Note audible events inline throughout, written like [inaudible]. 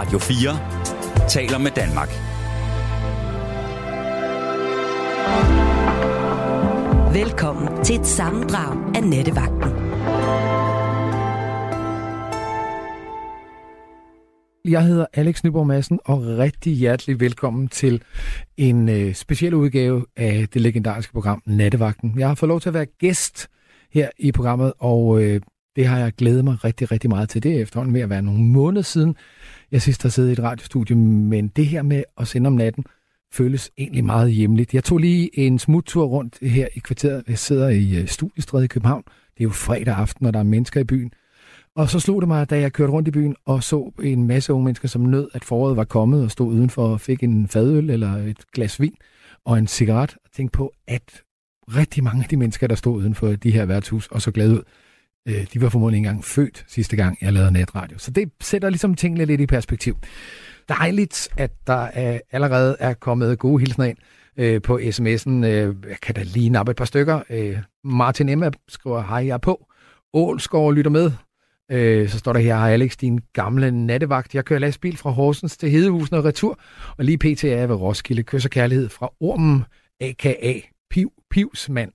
Radio 4 taler med Danmark. Velkommen til et sammendrag af Nettevagten. Jeg hedder Alex Nyborg Madsen, og rigtig hjertelig velkommen til en øh, speciel udgave af det legendariske program Nattevagten. Jeg har fået lov til at være gæst her i programmet, og øh, det har jeg glædet mig rigtig, rigtig meget til. Det er efterhånden ved at være nogle måneder siden, jeg sidst har siddet i et radiostudie, men det her med at sende om natten, føles egentlig meget hjemligt. Jeg tog lige en smuttur rundt her i kvarteret. Jeg sidder i øh, Studiestræde i København. Det er jo fredag aften, og der er mennesker i byen. Og så slog det mig, da jeg kørte rundt i byen og så en masse unge mennesker, som nød, at foråret var kommet og stod udenfor og fik en fadøl eller et glas vin og en cigaret. Og tænkte på, at rigtig mange af de mennesker, der stod uden for de her værtshus og så glade ud, øh, de var formodentlig ikke engang født sidste gang, jeg lavede natradio. Så det sætter ligesom tingene lidt i perspektiv. Dejligt, at der er, allerede er kommet gode hilsner ind øh, på sms'en. Øh, jeg kan da lige nappe et par stykker. Øh, Martin Emma skriver, hej, jeg er på. Ålsgaard lytter med. Øh, så står der her, hej Alex, din gamle nattevagt. Jeg kører lastbil fra Horsens til Hedehusen og retur, og lige pt. er jeg ved Roskilde. Kysser kærlighed fra Ormen, a.k.a. Piv, Pivsmand.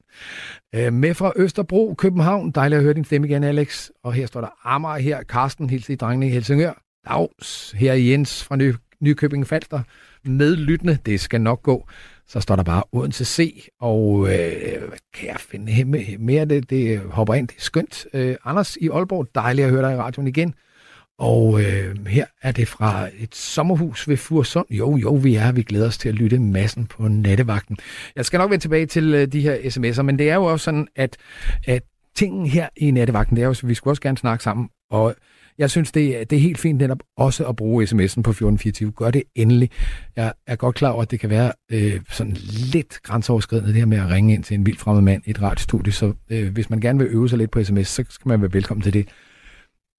Øh, med fra Østerbro, København. Dejligt at høre din stemme igen, Alex. Og her står der Amager her. Karsten, hilse i drengene i Helsingør. Dags, her er Jens fra Ny, Nykøbing Falster. Medlyttende, det skal nok gå. Så står der bare Odense C, og øh, hvad kan jeg finde mere? Det, det hopper ind, det er skønt. Øh, Anders i Aalborg, dejligt at høre dig i radioen igen. Og øh, her er det fra et sommerhus ved Fursund. Jo, jo, vi er. Vi glæder os til at lytte massen på nattevagten. Jeg skal nok vende tilbage til øh, de her sms'er, men det er jo også sådan, at, at tingen her i nattevagten, det er jo, at vi skulle også gerne snakke sammen. Og jeg synes, det, er, det er helt fint netop også at bruge sms'en på 1424. Gør det endelig. Jeg er godt klar over, at det kan være øh, sådan lidt grænseoverskridende, det her med at ringe ind til en vild fremmed mand i et radiostudie. Så øh, hvis man gerne vil øve sig lidt på sms, så skal man være velkommen til det.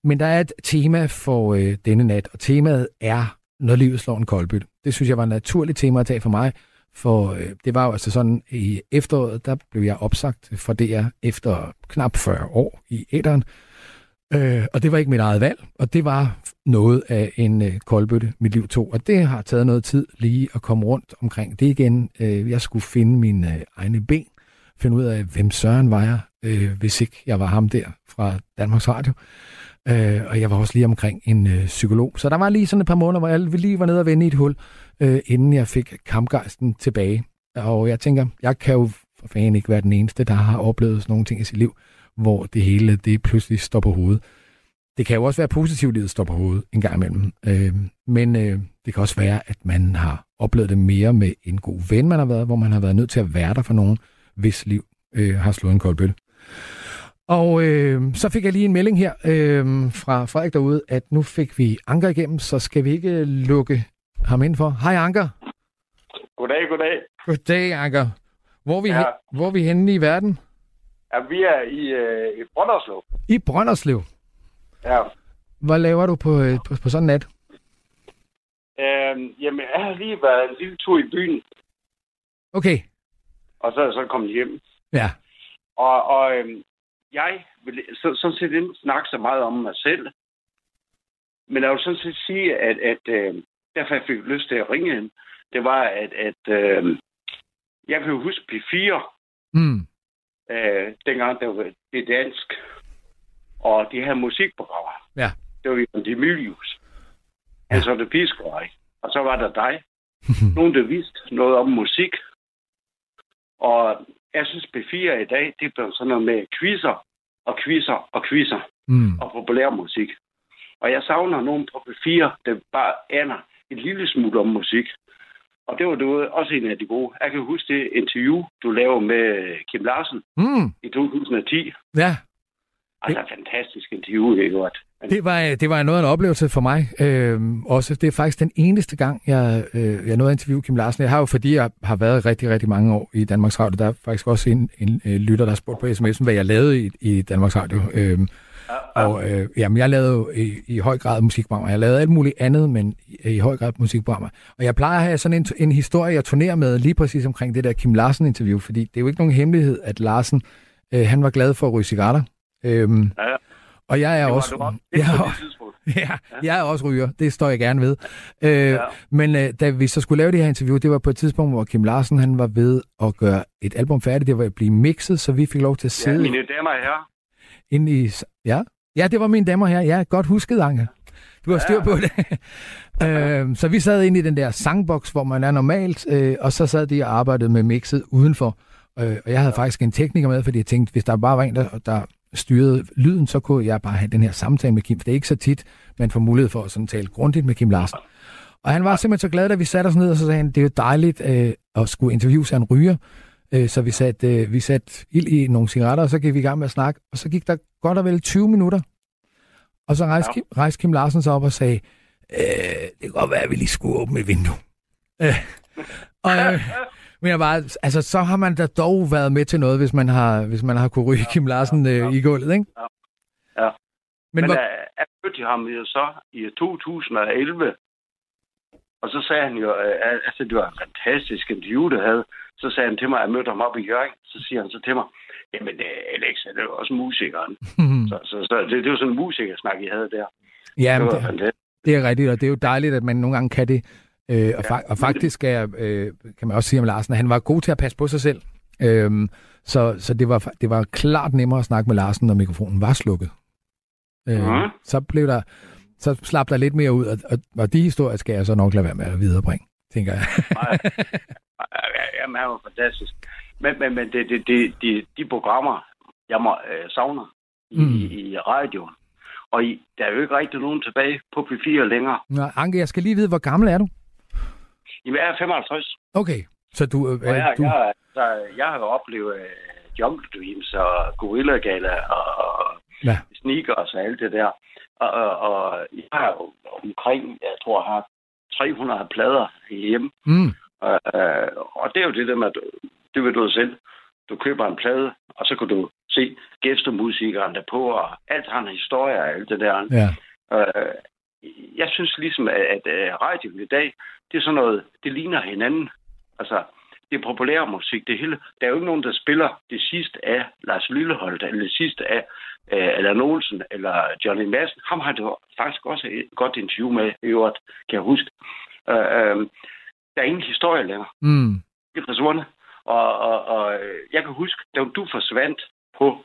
Men der er et tema for øh, denne nat, og temaet er, når livet slår en koldbyt. Det synes jeg var et naturligt tema at tage for mig, for øh, det var jo altså sådan, i efteråret, der blev jeg opsagt fra DR efter knap 40 år i æderen. Øh, og det var ikke mit eget valg, og det var noget af en øh, koldbøtte, mit liv tog. Og det har taget noget tid lige at komme rundt omkring det igen. Øh, jeg skulle finde mine øh, egne ben, finde ud af, hvem Søren var jeg, øh, hvis ikke jeg var ham der fra Danmarks Radio. Øh, og jeg var også lige omkring en øh, psykolog. Så der var lige sådan et par måneder, hvor jeg lige var nede og vende i et hul, øh, inden jeg fik kampgejsten tilbage. Og jeg tænker, jeg kan jo for fanden ikke være den eneste, der har oplevet sådan nogle ting i sit liv, hvor det hele det pludselig står på hovedet. Det kan jo også være positivt, at det står på hovedet en gang imellem. Øh, men øh, det kan også være, at man har oplevet det mere med en god ven, man har været, hvor man har været nødt til at være der for nogen, hvis liv øh, har slået en kold bøtte. Og øh, så fik jeg lige en melding her øh, fra Frederik derude, at nu fik vi Anker igennem, så skal vi ikke lukke ham ind for. Hej Anker. Goddag, goddag. Goddag Anker. Hvor er vi, ja. hen, hvor er vi henne i verden? Ja, vi er i, øh, i Brønderslev. I Brønderslev? Ja. Hvad laver du på, øh, på, på sådan en nat? Øhm, jamen, jeg har lige været en lille tur i byen. Okay. Og så er jeg så kommet hjem. Ja. Og, og øhm, jeg vil så, sådan set ikke snakke så meget om mig selv. Men jeg vil sådan set sige, at, at øh, derfor jeg fik lyst til at ringe hende, det var, at, at øh, jeg kan huske P4. Mm. Øh, dengang det var det dansk. Og de her musikprogrammer. Ja. Det var jo Demilius. Han så det piskøj. Og så var der dig. [laughs] Nogen, der vidste noget om musik. Og jeg synes, B4 i dag, det bliver sådan noget med quizzer og quizzer og quizzer Mm. og populær musik. Og jeg savner nogen på B4, der bare aner en lille smule om musik. Og det var du også en af de gode. Jeg kan huske det interview, du lavede med Kim Larsen Mm. i 2010. Ja, Altså, fantastisk interview, ikke godt? Det var, det var noget af en oplevelse for mig. Øh, også det er faktisk den eneste gang, jeg, øh, jeg nåede at interviewe Kim Larsen. Jeg har jo, fordi jeg har været rigtig, rigtig mange år i Danmarks Radio, der er faktisk også en, en, en lytter, der har spurgt på sms'en, hvad jeg lavede i, i Danmarks Radio. Øh, og øh, jamen, jeg lavede jo i, i høj grad musikprogrammer. Jeg lavede alt muligt andet, men i, i høj grad musikprogrammer. Og jeg plejer at have sådan en, en historie, jeg turnerer med lige præcis omkring det der Kim Larsen-interview, fordi det er jo ikke nogen hemmelighed, at Larsen, øh, han var glad for at ryge cigaretter. Øhm, Ja, ja. Og jeg er Det var også... [laughs] jeg, er- det tidspunkt. [laughs] Ja, jeg er også ryger. Det står jeg gerne ved. Øh, ja. Men øh, da vi så skulle lave det her interview, det var på et tidspunkt, hvor Kim Larsen han var ved at gøre et album færdigt. Det var at blive mixet, så vi fik lov til at sidde... Ja, mine damer og herrer. Ind i... Ja? ja, det var mine damer her. Ja, godt husket, Anke. Du har styr ja. på det. [laughs] øh, så vi sad ind i den der sangboks, hvor man er normalt, øh, og så sad de og arbejdede med mixet udenfor. Øh, og jeg havde ja. faktisk en tekniker med, fordi jeg tænkte, hvis der bare var en, der, der styrede lyden, så kunne jeg bare have den her samtale med Kim, for det er ikke så tit, man får mulighed for at sådan tale grundigt med Kim Larsen. Og han var simpelthen så glad, da vi satte os ned, og så sagde han, det er jo dejligt øh, at skulle interviewe sig en ryger. Øh, så vi satte, øh, vi satte ild i nogle cigaretter, og så gik vi i gang med at snakke. Og så gik der godt og vel 20 minutter. Og så rejste, ja. Kim, rejste Kim Larsen sig op og sagde, øh, det kan godt være, at vi lige skulle åbne et vindue. Øh, og, øh, [laughs] men jeg bare, altså, så har man da dog været med til noget, hvis man har, hvis man har kunne ryge ja, Kim Larsen ja, ja. Øh, i gulvet, ikke? Ja. ja. Men, Men hvor... jeg mødte ham jo så i 2011, og så sagde han jo, øh, altså det var en fantastisk interview, det havde. Så sagde han til mig, at jeg mødte ham op i Jørgen. Så siger han så til mig, jamen Alex, det er jo også musikeren. [laughs] så, så, så det, det var sådan en musikersnak, I havde der. Ja, det, var det, det er rigtigt, og det er jo dejligt, at man nogle gange kan det. Øh, og, fa- og faktisk er, øh, kan man også sige om Larsen, at han var god til at passe på sig selv. Øhm, så så det, var, det var klart nemmere at snakke med Larsen, når mikrofonen var slukket. Øh, mm. Så blev der, så slap der lidt mere ud, og, og, og de historier skal jeg så nok lade være med at viderebringe, tænker jeg. [laughs] Jamen, han var fantastisk. Men, men, men det, det, det, de, de programmer, jeg må, øh, savner i, mm. i radioen, og i, der er jo ikke rigtig nogen tilbage på P4 længere. Nå, Anke, jeg skal lige vide, hvor gammel er du? Jamen, jeg er 55. Okay, så du... Øh, og jeg, du... Jeg, jeg, jeg har jo oplevet uh, Jungle Dreams og Gorilla Gala og ja. Sneakers og alt det der. Og, og, og jeg har jo omkring, jeg tror, jeg har 300 plader hjemme. Mm. Uh, uh, og det er jo det der med, det ved du selv. Du køber en plade, og så kan du se gæstemusikeren der på, og alt har en historie og alt det der. Ja. Uh, jeg synes ligesom, at, at radioen i dag, det er sådan noget, det ligner hinanden. Altså, det er populær musik, det hele. Der er jo ikke nogen, der spiller det sidste af Lars Lilleholdt, eller det sidste af uh, Allan Olsen, eller Johnny Madsen. Ham har du faktisk også et godt interview med, i øvrigt, kan jeg huske. Uh, uh, der er ingen historie længere. Mm. Det er forsvundet. Og, og, og jeg kan huske, da du forsvandt på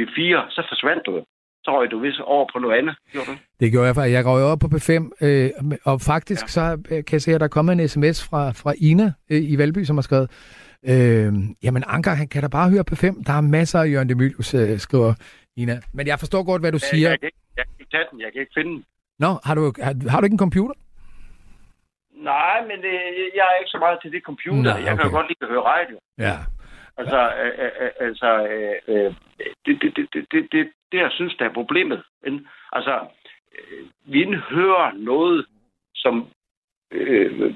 B4, så forsvandt du så røg du vist over på noget andet, gjorde du? Det gjorde jeg faktisk. Jeg røg over på P5, øh, og faktisk ja. så øh, kan jeg se, at der er kommet en sms fra, fra Ina øh, i Valby, som har skrevet, øh, jamen Anker, han kan da bare høre P5. Der er masser af Jørgen Demilius, øh, skriver Ina. Men jeg forstår godt, hvad du ja, siger. Jeg kan, ikke, jeg kan ikke tage den, jeg kan ikke finde den. Nå, har du, har, har du ikke en computer? Nej, men det, jeg er ikke så meget til det computer. Nå, okay. Jeg kan jo godt lide at høre radio. Ja. Altså, øh, øh, øh altså øh, øh, det, det, det, det, det, det, det, jeg synes, der er problemet. Altså, øh, vi hører noget, som... Øh,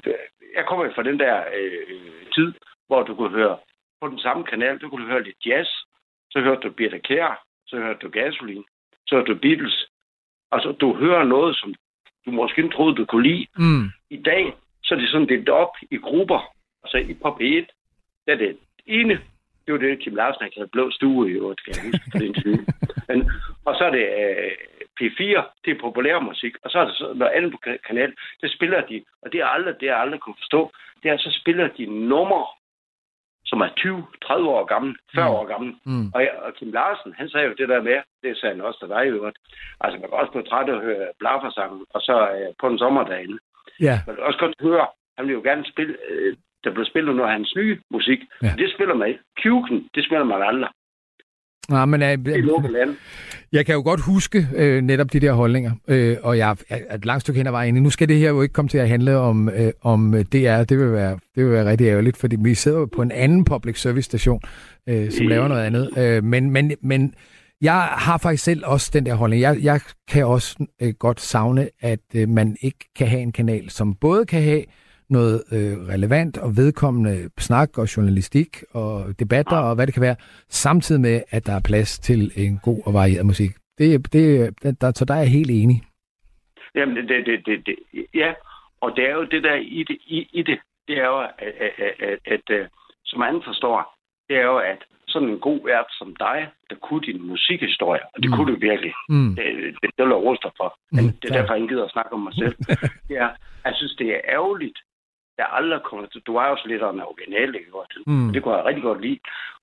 jeg kommer fra den der øh, tid, hvor du kunne høre på den samme kanal, du kunne høre lidt jazz, så hørte du Birte Kjær, så hørte du Gasoline, så hørte du Beatles. Altså, du hører noget, som du måske ikke troede, du kunne lide. Mm. I dag, så er det sådan delt op i grupper. Altså, i Pop 1, der er det ene det var det, Kim Larsen har kaldt blå stue i øvrigt, kan jeg huske på den tid. Men, og så er det uh, P4, det er populær musik, og så er det så noget andet på kanal, det spiller de, og det er aldrig, det er aldrig kunne forstå, det er, så spiller de numre, som er 20-30 år gammel, 40 mm. år gammel. Mm. Og, og Kim Larsen, han sagde jo det der med, det sagde han også til dig i øvrigt, altså man kan også blive træt af at høre blaffersangen, og så uh, på en sommerdag. Ja. Man kan også godt høre, han vil jo gerne spille uh, der blev spillet noget af hans nye musik. Ja. Det spiller man ikke. Puken, det spiller man aldrig. Nej, men jeg, jeg, jeg kan jo godt huske øh, netop de der holdninger, øh, og jeg er et langt stykke hen ad vejen. Nu skal det her jo ikke komme til at handle om, øh, om DR. Det vil, være, det vil være rigtig ærgerligt, fordi vi sidder jo på en anden public service station, øh, som laver noget andet. Øh, men, men, men jeg har faktisk selv også den der holdning. Jeg, jeg kan også øh, godt savne, at øh, man ikke kan have en kanal, som både kan have noget øh, relevant og vedkommende snak og journalistik og debatter og hvad det kan være, samtidig med, at der er plads til en god og varieret musik. Det, det, der, så der er jeg helt enig. Jamen, det, det, det, det, ja, og det er jo det der i det, i, i det, det er jo, at, at, at, at, at som man forstår, det er jo, at sådan en god vært som dig, der kunne din musikhistorie, og det mm. kunne du virkelig. Mm. Det, det, det vil jeg ruste dig for. Men Mm, det er derfor, jeg ikke gider at snakke om mig selv. [laughs] det er, jeg synes, det er ærgerligt, der aldrig kommer til. Du er jo lidt en original, ikke godt? Mm. Det kunne jeg rigtig godt lide.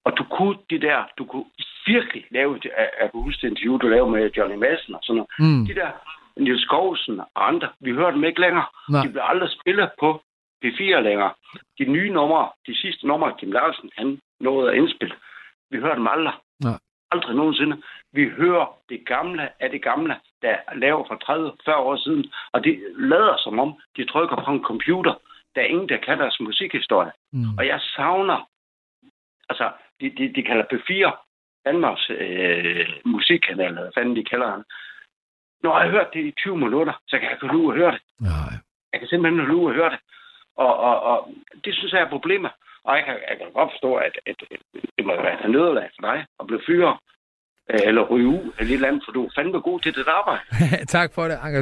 Og du kunne det der, du kunne virkelig lave, det- jeg, kan huske det interview, du lavede med Johnny Madsen og sådan noget. Mm. De der Niels Skovsen og andre, vi hører dem ikke længere. Nej. De bliver aldrig spillet på P4 længere. De nye numre, de sidste numre, Kim Larsen, han nåede at indspille. Vi hører dem aldrig. Nej. Aldrig nogensinde. Vi hører det gamle af det gamle, der er lavet for 30-40 år siden. Og de lader som om, de trykker på en computer. Der er ingen, der kan deres musikhistorie. Mm. Og jeg savner, altså, de, de, de kalder P4 Danmarks øh, musikkanal, eller fanden de kalder han. Når jeg har hørt det i 20 minutter, så kan jeg gå ud og høre det. Nej. Jeg kan simpelthen gå ud og høre det. Og, og, og det synes jeg er problemet. Og jeg kan, jeg kan godt forstå, at, at, at det må være et nederlag for dig at blive fyret. Øh, Eller ryge ud eller et eller andet, for du er fandme god til det arbejde. [laughs] tak for det, Anker.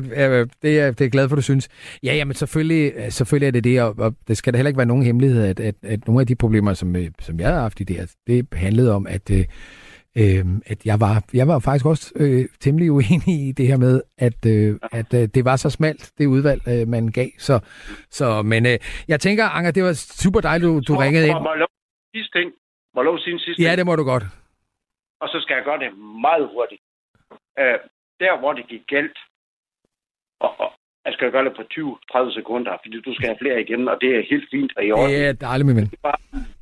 Det er, det er glad for, du synes. Ja, ja, men selvfølgelig, øh, selvfølgelig er det det, og, og det skal da heller ikke være nogen hemmelighed, at, at, at nogle af de problemer, som, øh, som jeg har haft i det, her, det handlede om, at, øh, øh, at jeg, var, jeg var faktisk også øh, temmelig uenig i det her med, at, øh, at øh, det var så smalt, det udvalg, øh, man gav. Så, så, men øh, jeg tænker, Anker, det var super dejligt, du, du ringede ind. Må, jeg lov at sige sidste ting? En sidste Ja, ting? det må du godt. Og så skal jeg gøre det meget hurtigt. Øh, der, hvor det gik galt, og, og jeg skal gøre det på 20-30 sekunder, fordi du skal have flere igen, og det er helt fint og i orden. Ja, dejligt, min ven.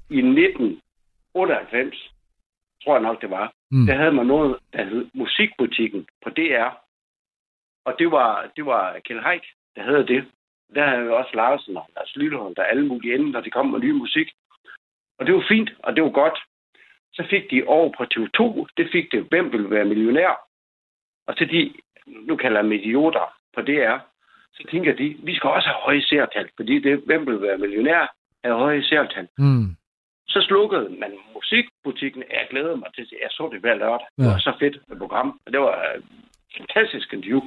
I 1998, tror jeg nok det var, Mm. der havde man noget, der hed Musikbutikken på DR. Og det var, det var Kjell Haik, der havde det. Der havde jo også Larsen og Lars Lillehold, der alle mulige inde, når de kom med ny musik. Og det var fint, og det var godt. Så fik de over på TV2, det fik det, hvem vil være millionær? Og til de, nu kalder jeg idioter på DR, så tænker de, vi skal også have høje seertal, fordi det, hvem vil være millionær, er høje seertal. Mm. Så slukkede man musikbutikken. Jeg glæder mig til det. Jeg så det hver lørdag. Det Ja. var så fedt et program. Og det var et fantastisk interview.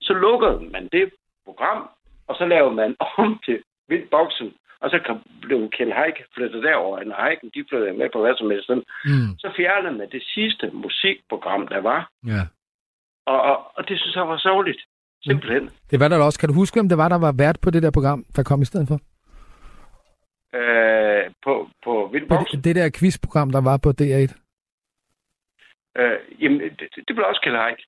Så lukkede man det program, og så lavede man [laughs] om til Vindboksen. Og så blev Ken Haik flyttet derover. Og Haiken, de flyttede med på hvad som helst. Mm. Så fjernede man det sidste musikprogram, der var. Ja. Og, og, og det synes jeg var sørgeligt. Simpelthen. Det var der også. Kan du huske, om det var, der var vært på det der program, der kom i stedet for? Øh, på, på Vindboksen. det, det der quizprogram, der var på DR1? Øh, jamen, det, det blev også Ken Haik.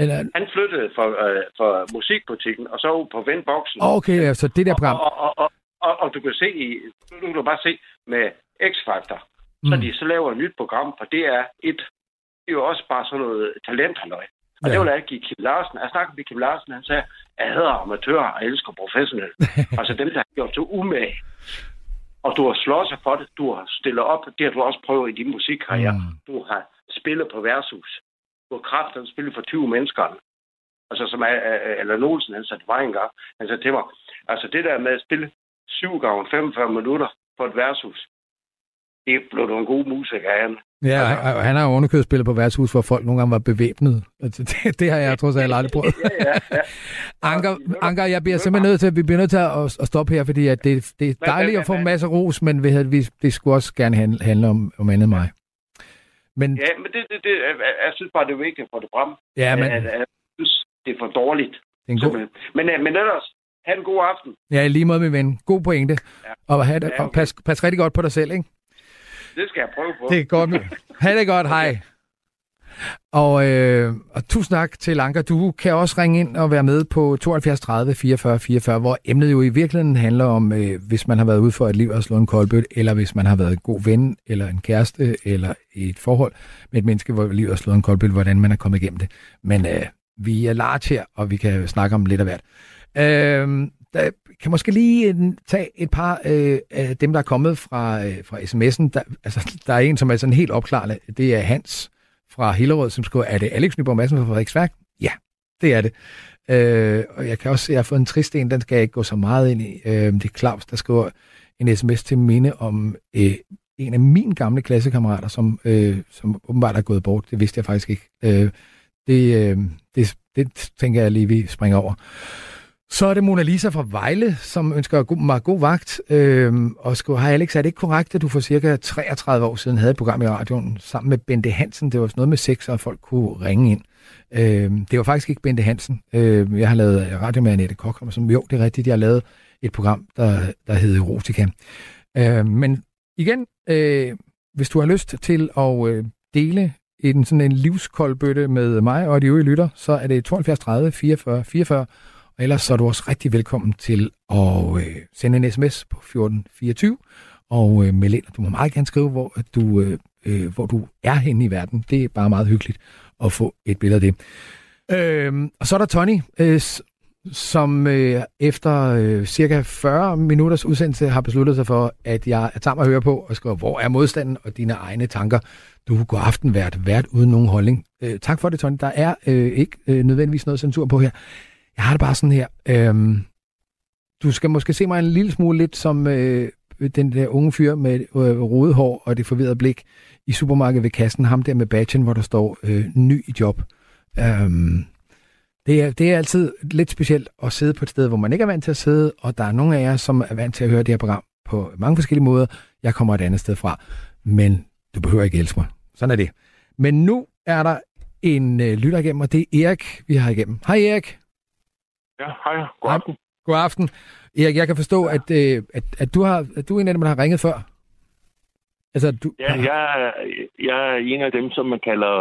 Eller, Han flyttede fra, øh, fra musikbutikken, og så på Vindboksen. okay, ja, så det der program. Og, og, og, og, og du kan se i, nu kan du bare se med X-Factor, så Mm. de så laver et nyt program på DR1. Det er jo også bare sådan noget talenthalløj. Og Ja. det vil jeg give Kim Larsen. Jeg snakkede med Kim Larsen, han sagde, jeg hader amatører og elsker professionelle. [laughs] altså dem, der har gjort så umage. Og du har slået sig for det, du har stillet op, det har du også prøvet i din musikkarriere. Mm. Du har spillet på værtshus. Du har kraftigt spillet for 20 mennesker. Altså som er, eller Olsen, han sagde mig engang, han sagde til mig, altså det der med at spille 7 gange 45 minutter på et værtshus, det blev en god musiker af. han. Ja, og han har jo underkørt spillet på værtshus, hvor folk nogle gange var bevæbnet. Altså, Det, det har jeg trods alt aldrig prøvet. ja, ja, ja. Anker, Anker, jeg bliver simpelthen nødt til, vi bliver nødt til at, at stoppe her, fordi at det, det er dejligt at få en masse ros, men vi, vi, det skulle også gerne handle, handle om, om andet mig. Men Ja, men det, det, det, jeg, synes bare, det er vigtigt at få det frem. ja, men At, at, jeg synes, det er for dårligt. det er en god. Men, øh, men ellers, have en god aften. ja, lige måde, min ven. God pointe. Ja. Og, have Ja, og okay. pas, pas rigtig godt på dig selv, ikke? Det skal jeg prøve på. Det er godt. Ha' det godt. Hej. Og, øh, og tusind tak til Anker. Du kan også ringe ind og være med på 72 30 44 44, hvor emnet jo i virkeligheden handler om, øh, hvis man har været ude for et liv og slået en koldbøt, eller hvis man har været en god ven, eller en kæreste, eller i et forhold med et menneske, hvor livet har slået en koldbøt, hvordan man er kommet igennem det. Men øh, vi er large her, og vi kan snakke om lidt af hvert. Øh, der kan måske lige øh, tage et par øh, af dem, der er kommet fra, øh, fra sms'en. Der, altså, der er en, som er sådan helt opklarende. Det er Hans fra Hillerød, som skriver, er det Alex Nyborg Madsen fra Frederiksværk? Ja, det er det. Øh, og jeg kan også se, at jeg har fået en trist en, den skal jeg ikke gå så meget ind i. Øh, det er Claus, der skriver en sms til minde om øh, en af mine gamle klassekammerater, som, øh, som åbenbart er gået bort. Det vidste jeg faktisk ikke. Øh, det, øh, det, det tænker jeg lige, vi springer over. Så er det Mona Lisa fra Vejle, som ønsker mig god vagt. Øhm, og skulle, har Alex, er det ikke korrekt, at du for cirka 33 år siden havde et program i radioen sammen med Bente Hansen? Det var sådan noget med sex, og folk kunne ringe ind. Øhm, det var faktisk ikke Bente Hansen. Øhm, jeg har lavet øh, radio med Annette Kokholm, som jo, det er rigtigt, jeg har lavet et program, der, der hed Erotica. Øhm, men igen, øh, hvis du har lyst til at øh, dele en sådan en livskoldbøtte med mig og de øvrige lytter, så er det 72 30 44 44 og ellers så er du også rigtig velkommen til at øh, sende en sms på 1424 og øh, melde ind. Du må meget gerne skrive, hvor du, øh, øh, hvor du er henne i verden. Det er bare meget hyggeligt at få et billede af det. Øh, og så er der Tony, øh, som øh, efter øh, cirka 40 minutters udsendelse har besluttet sig for, at jeg tager mig at høre på og skriver, hvor er modstanden og dine egne tanker. Du går aften vært, vært uden nogen holdning. Øh, tak for det, Tony. Der er øh, ikke øh, nødvendigvis noget censur på her. Jeg har det bare sådan her. Øhm, du skal måske se mig en lille smule lidt som øh, den der unge fyr med øh, rodet hår og det forvirrede blik i supermarkedet ved kassen. Ham der med badgen, hvor der står øh, ny i job. Øhm, det, er, det er altid lidt specielt at sidde på et sted, hvor man ikke er vant til at sidde, og der er nogle af jer, som er vant til at høre det her program på mange forskellige måder. Jeg kommer et andet sted fra, men du behøver ikke elske mig. Sådan er det. Men nu er der en øh, lytter igennem, og det er Erik, vi har igennem. Hej Erik. Ja, hej. God aften. God aften. Erik, jeg kan forstå, at, øh, at, at, du, har, at du er en af dem, der har ringet før. Altså, du, ja, jeg, er, jeg er en af dem, som man kalder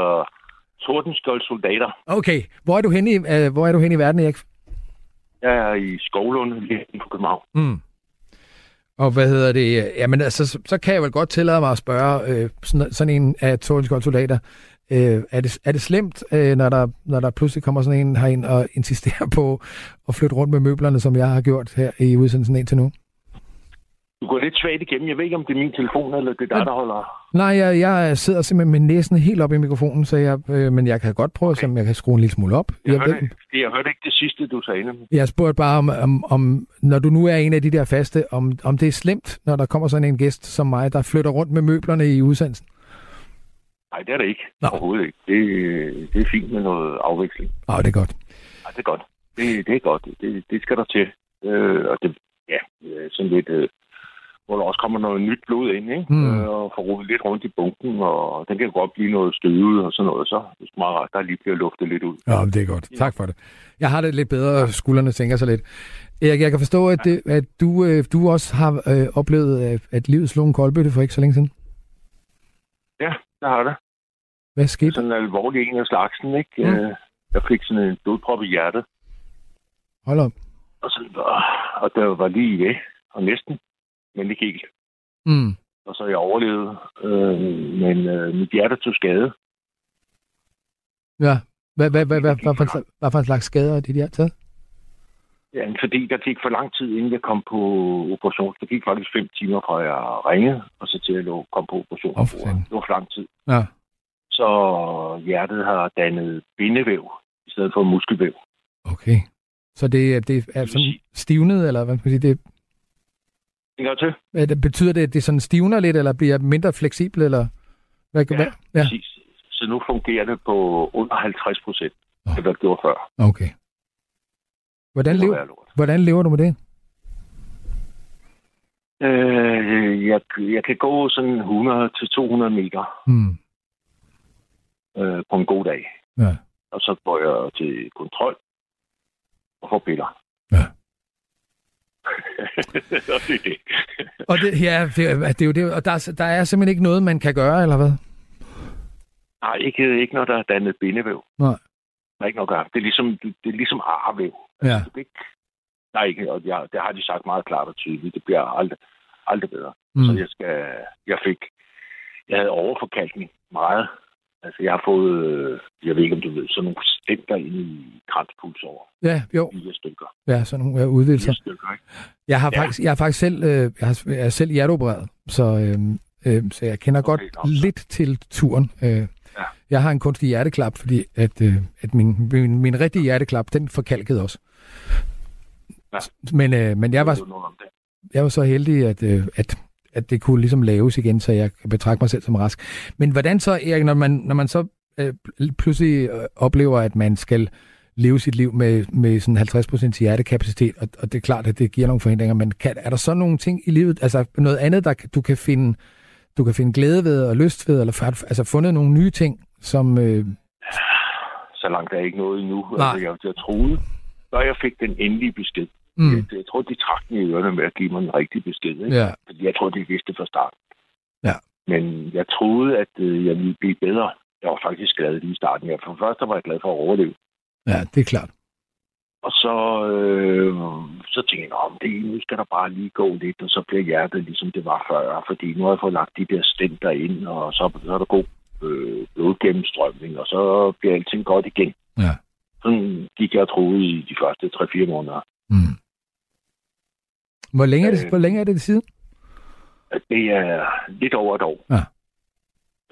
tordenskjold Okay. Hvor er du henne i, uh, hvor er du henne i verden, Erik? Jeg er i Skovlund, lige på København. Mm. Og hvad hedder det? Jamen altså, så, så kan jeg vel godt tillade mig at spørge øh, sådan, sådan en af Tordenskjold soldater. Øh, er, det, er det slemt, øh, når, der, når der pludselig kommer sådan en herind og insisterer på at flytte rundt med møblerne, som jeg har gjort her i udsendelsen indtil nu? Du går lidt svagt igennem. Jeg ved ikke, om det er min telefon, eller det er dig, der holder... Nej, jeg, jeg sidder simpelthen med næsen helt op i mikrofonen, så jeg, øh, men jeg kan godt prøve, okay. om jeg kan skrue en lille smule op. Jeg, jeg, hørte, ved, jeg hørte ikke det sidste, du sagde. Nemlig. Jeg spurgte bare, om, om, om, når du nu er en af de der faste, om, om det er slemt, når der kommer sådan en gæst som mig, der flytter rundt med møblerne i udsendelsen? Nej, det er det ikke. Nå. Overhovedet ikke. Det, det er fint med noget afveksling. Ja, det er godt. Ja, det er godt. Det, det er godt. Det, det skal der til. Øh, og det, ja, sådan lidt... Øh, hvor der også kommer noget nyt blod ind, ikke? Mm. Øh, og får rodet lidt rundt i bunken, og den kan godt blive noget støvet og sådan noget, så det er meget rart, der lige bliver luftet lidt ud. Ja, det er godt. Tak for det. Jeg har det lidt bedre, skuldrene tænker sig lidt. Erik, jeg kan forstå, at, det, at du, øh, du også har øh, oplevet, at livet slog en koldbøtte for ikke så længe siden. Ja, det har det. Hvad skete? Sådan en alvorlig en af slagsen, ikke? Mm. Øh, jeg fik sådan en blodprop i hjertet. Hold op. Og, så, og der var lige ved, og næsten, men ikke helt. Mm. Og så jeg overlevede, øh, men øh, mit hjerte tog skade. Ja, hvad, hvad, hvad, hvad, hvad, hvad, hvad for en slags skader er det, de har taget? Ja, fordi der gik for lang tid, inden jeg kom på operation. Det gik faktisk fem timer fra jeg ringede, og så til jeg kom på operation. Oh, det var for lang tid. Ja. Så hjertet har dannet bindevæv i stedet for muskelvæv. Okay. Så det, det er sådan stivnet, eller hvad man sige? Det, det til. det betyder det, at det sådan stivner lidt, eller bliver mindre fleksibel, eller hvad, ja, hvad? ja, præcis. Så nu fungerer det på under 50 procent, oh. det gjorde før. Okay. Hvordan, lever, hvordan lever du med det? Øh, jeg, jeg kan gå sådan 100-200 meter hmm. øh, på en god dag. Ja. Og så går jeg til kontrol og får piller. Ja. [laughs] og det er det. og det, ja, det, det er jo det. Og der, der er simpelthen ikke noget, man kan gøre, eller hvad? Nej, ikke, ikke når der er dannet bindevæv. Nej. Der er ikke noget at gøre. Det er ligesom, det er ligesom arvæv. Ja. Altså, det, ikke, der er ikke, og jeg, det har de sagt meget klart og tydeligt. Det bliver aldrig, aldrig bedre. Mm. Så jeg skal, jeg fik, jeg havde overforkalkning meget. Altså, jeg har fået, jeg ved ikke, om du ved, sådan nogle stempler ind i kranspuls over. Ja, jo. Fire stykker. Ja, sådan nogle ja, udvidelser. Fire stykker, ikke? Jeg har, ja. faktisk, jeg har faktisk selv, øh, jeg, har, jeg er selv hjerteopereret, så, øh, øh, så jeg kender okay, godt nok. lidt til turen. Øh, ja. Jeg har en kunstig hjerteklap, fordi at, øh, at min, min, min rigtige hjerteklap, den forkalkede også. Ja. Men, øh, men jeg var, jeg var så heldig, at, øh, at at det kunne ligesom laves igen, så jeg kan betragte mig selv som rask. Men hvordan så, Erik, når man, når man så øh, pludselig øh, oplever, at man skal leve sit liv med, med sådan 50% hjertekapacitet, og, og det er klart, at det giver nogle forhindringer, men kan, er der så nogle ting i livet, altså noget andet, der du kan finde, du kan finde glæde ved og lyst ved, eller har du altså fundet nogle nye ting, som... Øh... Så langt er ikke noget endnu. Nej. Altså, jeg, jeg troede, når jeg fik den endelige besked, Mm. jeg, jeg tror, de trak den i ørerne med at give mig en rigtig besked. Ikke? Ja, Fordi jeg tror, de vidste fra start. Ja. Men jeg troede, at øh, jeg ville blive bedre. Jeg var faktisk glad lige i starten. Jeg, for det første var jeg glad for at overleve. ja, det er klart. Og så, øh, så tænkte jeg, om det nu skal der bare lige gå lidt, og så bliver hjertet ligesom det var før. Fordi nu har jeg fået lagt de der stenter ind, og så, så er der god øh, blodgennemstrømning, og så bliver alting godt igen. Ja. Sådan gik jeg troede i de første 3-4 måneder. Mm. Hvor længe er det, Øh. hvor længe er det siden? Det er lidt over et år. Ja.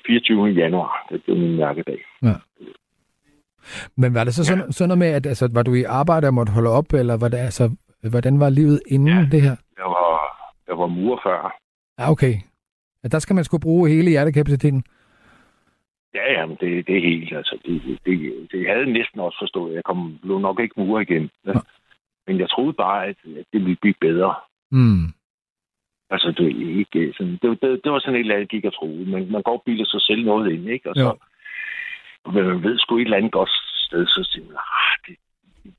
24. januar, det blev min mærkedag. Men var det så sådan, sådan noget med, at altså, var du i arbejde og måtte holde op, eller var det, altså, hvordan var livet inden Ja. det her? Jeg var, jeg var murer før. Ja, okay. Ja, der skal man sgu bruge hele hjertekapaciteten. Ja, jamen, det, det er helt, altså, det, det, det havde næsten også forstået. Jeg kom, blev nok ikke murer igen. Ja. Nå. Men jeg troede bare, at, at det ville blive bedre. Mm. Altså, det, ikke sådan, det, det, det var sådan et eller andet, jeg gik og troede. Man, man går og bilder sig selv noget ind, ikke? Og så, Jo men man ved sgu et eller andet godt sted, så siger man, ah, det,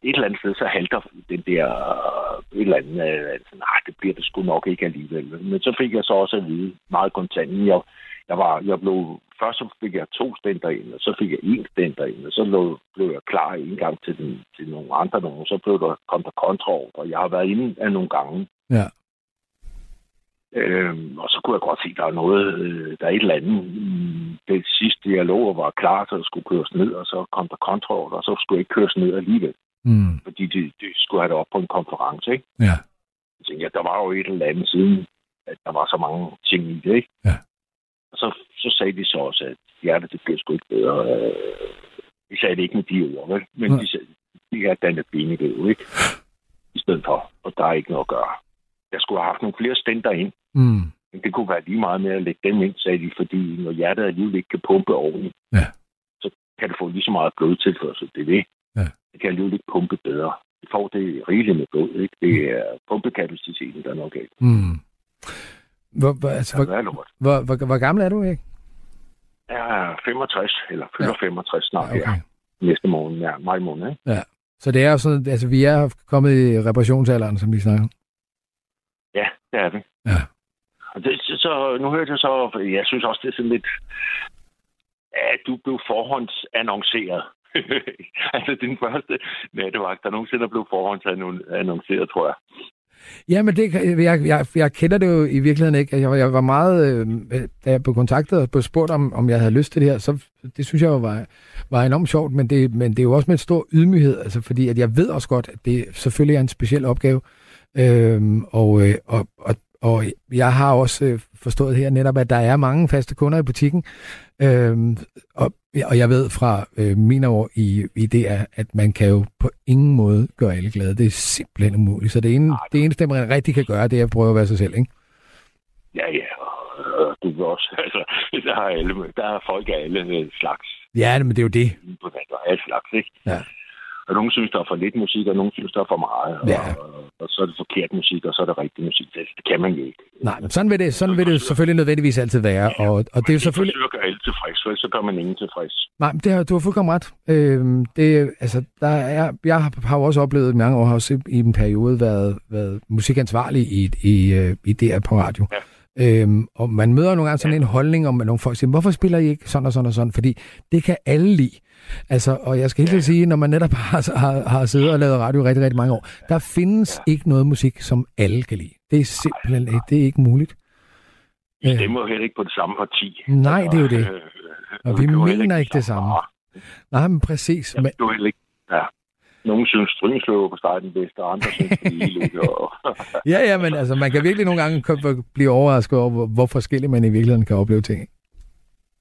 et eller andet sted, så halter den der øh, et eller andet, øh, altså, nej, det bliver det sgu nok ikke alligevel. Men så fik jeg så også at vide, meget kontant, jeg, jeg, var, jeg blev, først så fik jeg to stenter ind, og så fik jeg en stenter ind, og så lå, blev jeg klar en gang til, den, til nogle andre nogen, så blev der, kom der og Jeg har været inde af nogle gange, Ja. Øhm, og så kunne jeg godt se, at der er noget, øh, der er et eller andet. Det sidste, jeg lå og var klar, så skulle køres ned, og så kom der kontrol, og så skulle jeg ikke køres ned alligevel, Mm. fordi de, de skulle have det op på en konference. Ikke? Ja. Jeg tænkte, ja, der var jo et eller andet siden, at der var så mange ting i det. Ikke? Ja. Og så, så sagde de så også, at hjertet, det bliver sgu ikke bedre. Øh, De sagde det ikke med de ord, vel? men Nej. de sagde, de her danne benegøv, ikke? I stedet for, og der er ikke noget at gøre. Jeg skulle have haft nogle flere stenter ind, Mm. men det kunne være lige meget med at lægge dem ind, sagde de, fordi når hjertet alligevel ikke kan pumpe ordentligt, Ja. så kan det få lige så meget blodtilførsel. Det er det. Ja. Det kan alligevel ikke pumpe bedre. Det får det rigeligt med blod, ikke? Det er pumpekapaciteten, der er noget galt. Mm. Hvor, hvor, altså, Ja, hvor, hvor, hvor, hvor gammel er du, ikke? Jeg er 65, eller fylder 65 snart Ja, okay. her. Næste morgen, ja, maj måned, ikke? Ja. Så det er jo sådan, altså vi er kommet i reparationsalderen, som vi snakker. Ja, det er vi. Ja. Og det, så- så, nu hørte jeg så, jeg synes også, det er sådan lidt, at du blev forhåndsannonceret. [laughs] altså den første nattevagt, der nogensinde blev forhåndsannonceret, tror jeg. Ja, men det, jeg, jeg, jeg kender det jo i virkeligheden ikke. Jeg, var- jeg var meget, øh, da jeg blev kontaktet og blev spurgt, om, om jeg havde lyst til det her, så det synes jeg jo var, var enormt sjovt, men det, men det er jo også med stor ydmyghed, altså fordi at jeg ved også godt, at det selvfølgelig er en speciel opgave, øhm, og, øh, og, og, og jeg har også øh, forstået her netop, at der er mange faste kunder i butikken, øhm, og, og jeg ved fra øh, mine år i, i det, er, at man kan jo på ingen måde gøre alle glade. Det er simpelthen umuligt. Så det, ene, det eneste, man rigtig kan gøre, det er at prøve at være sig selv, ikke? Ja, ja. Du vil også, altså, der er, alle, der er folk af alle slags Ja, men det er jo det. på vand, og alle slags, ikke? Ja. Og nogen synes, der er for lidt musik, og nogen synes, der er for meget. Og, Ja. og, og så er det forkert musik, og så er det rigtig musik. Det, det kan man jo ikke. Nej, men sådan vil det, sådan vil det selvfølgelig nødvendigvis altid være. Og, og det er jo selvfølgelig... forsøger at gøre alle tilfreds, for så gør man ingen tilfreds. Nej, men det har, du har fuldkommen ret. Øhm, det, altså, der er, jeg har jo også oplevet i mange år, har også i en periode været, været musikansvarlig i, i, øh, i DR på radio. Ja. Øhm, og man møder nogle gange sådan en holdning om, at nogle folk siger, hvorfor spiller I ikke sådan og sådan og sådan? Fordi det kan alle lide. Altså, og jeg skal helt ja. sige, når man netop [laughs] har, har, har siddet og lavet radio i rigtig, rigtig mange år, der findes ja. ikke noget musik, som alle kan lide. Det er simpelthen ikke, det er ikke muligt. Vi Øh. stemmer jo heller ikke på det samme parti. Nej, det er jo det. Øh, Og øh, vi er mener ikke det samme. Nej, men præcis. Ja, Men, jo heller ikke... Ja. Nogle synes, Stryngsløv på starten bedst, og andre synes, det er. Og... [laughs] Ja, ja, men altså, man kan virkelig nogle gange blive overrasket over, hvor, forskelligt man i virkeligheden kan opleve ting.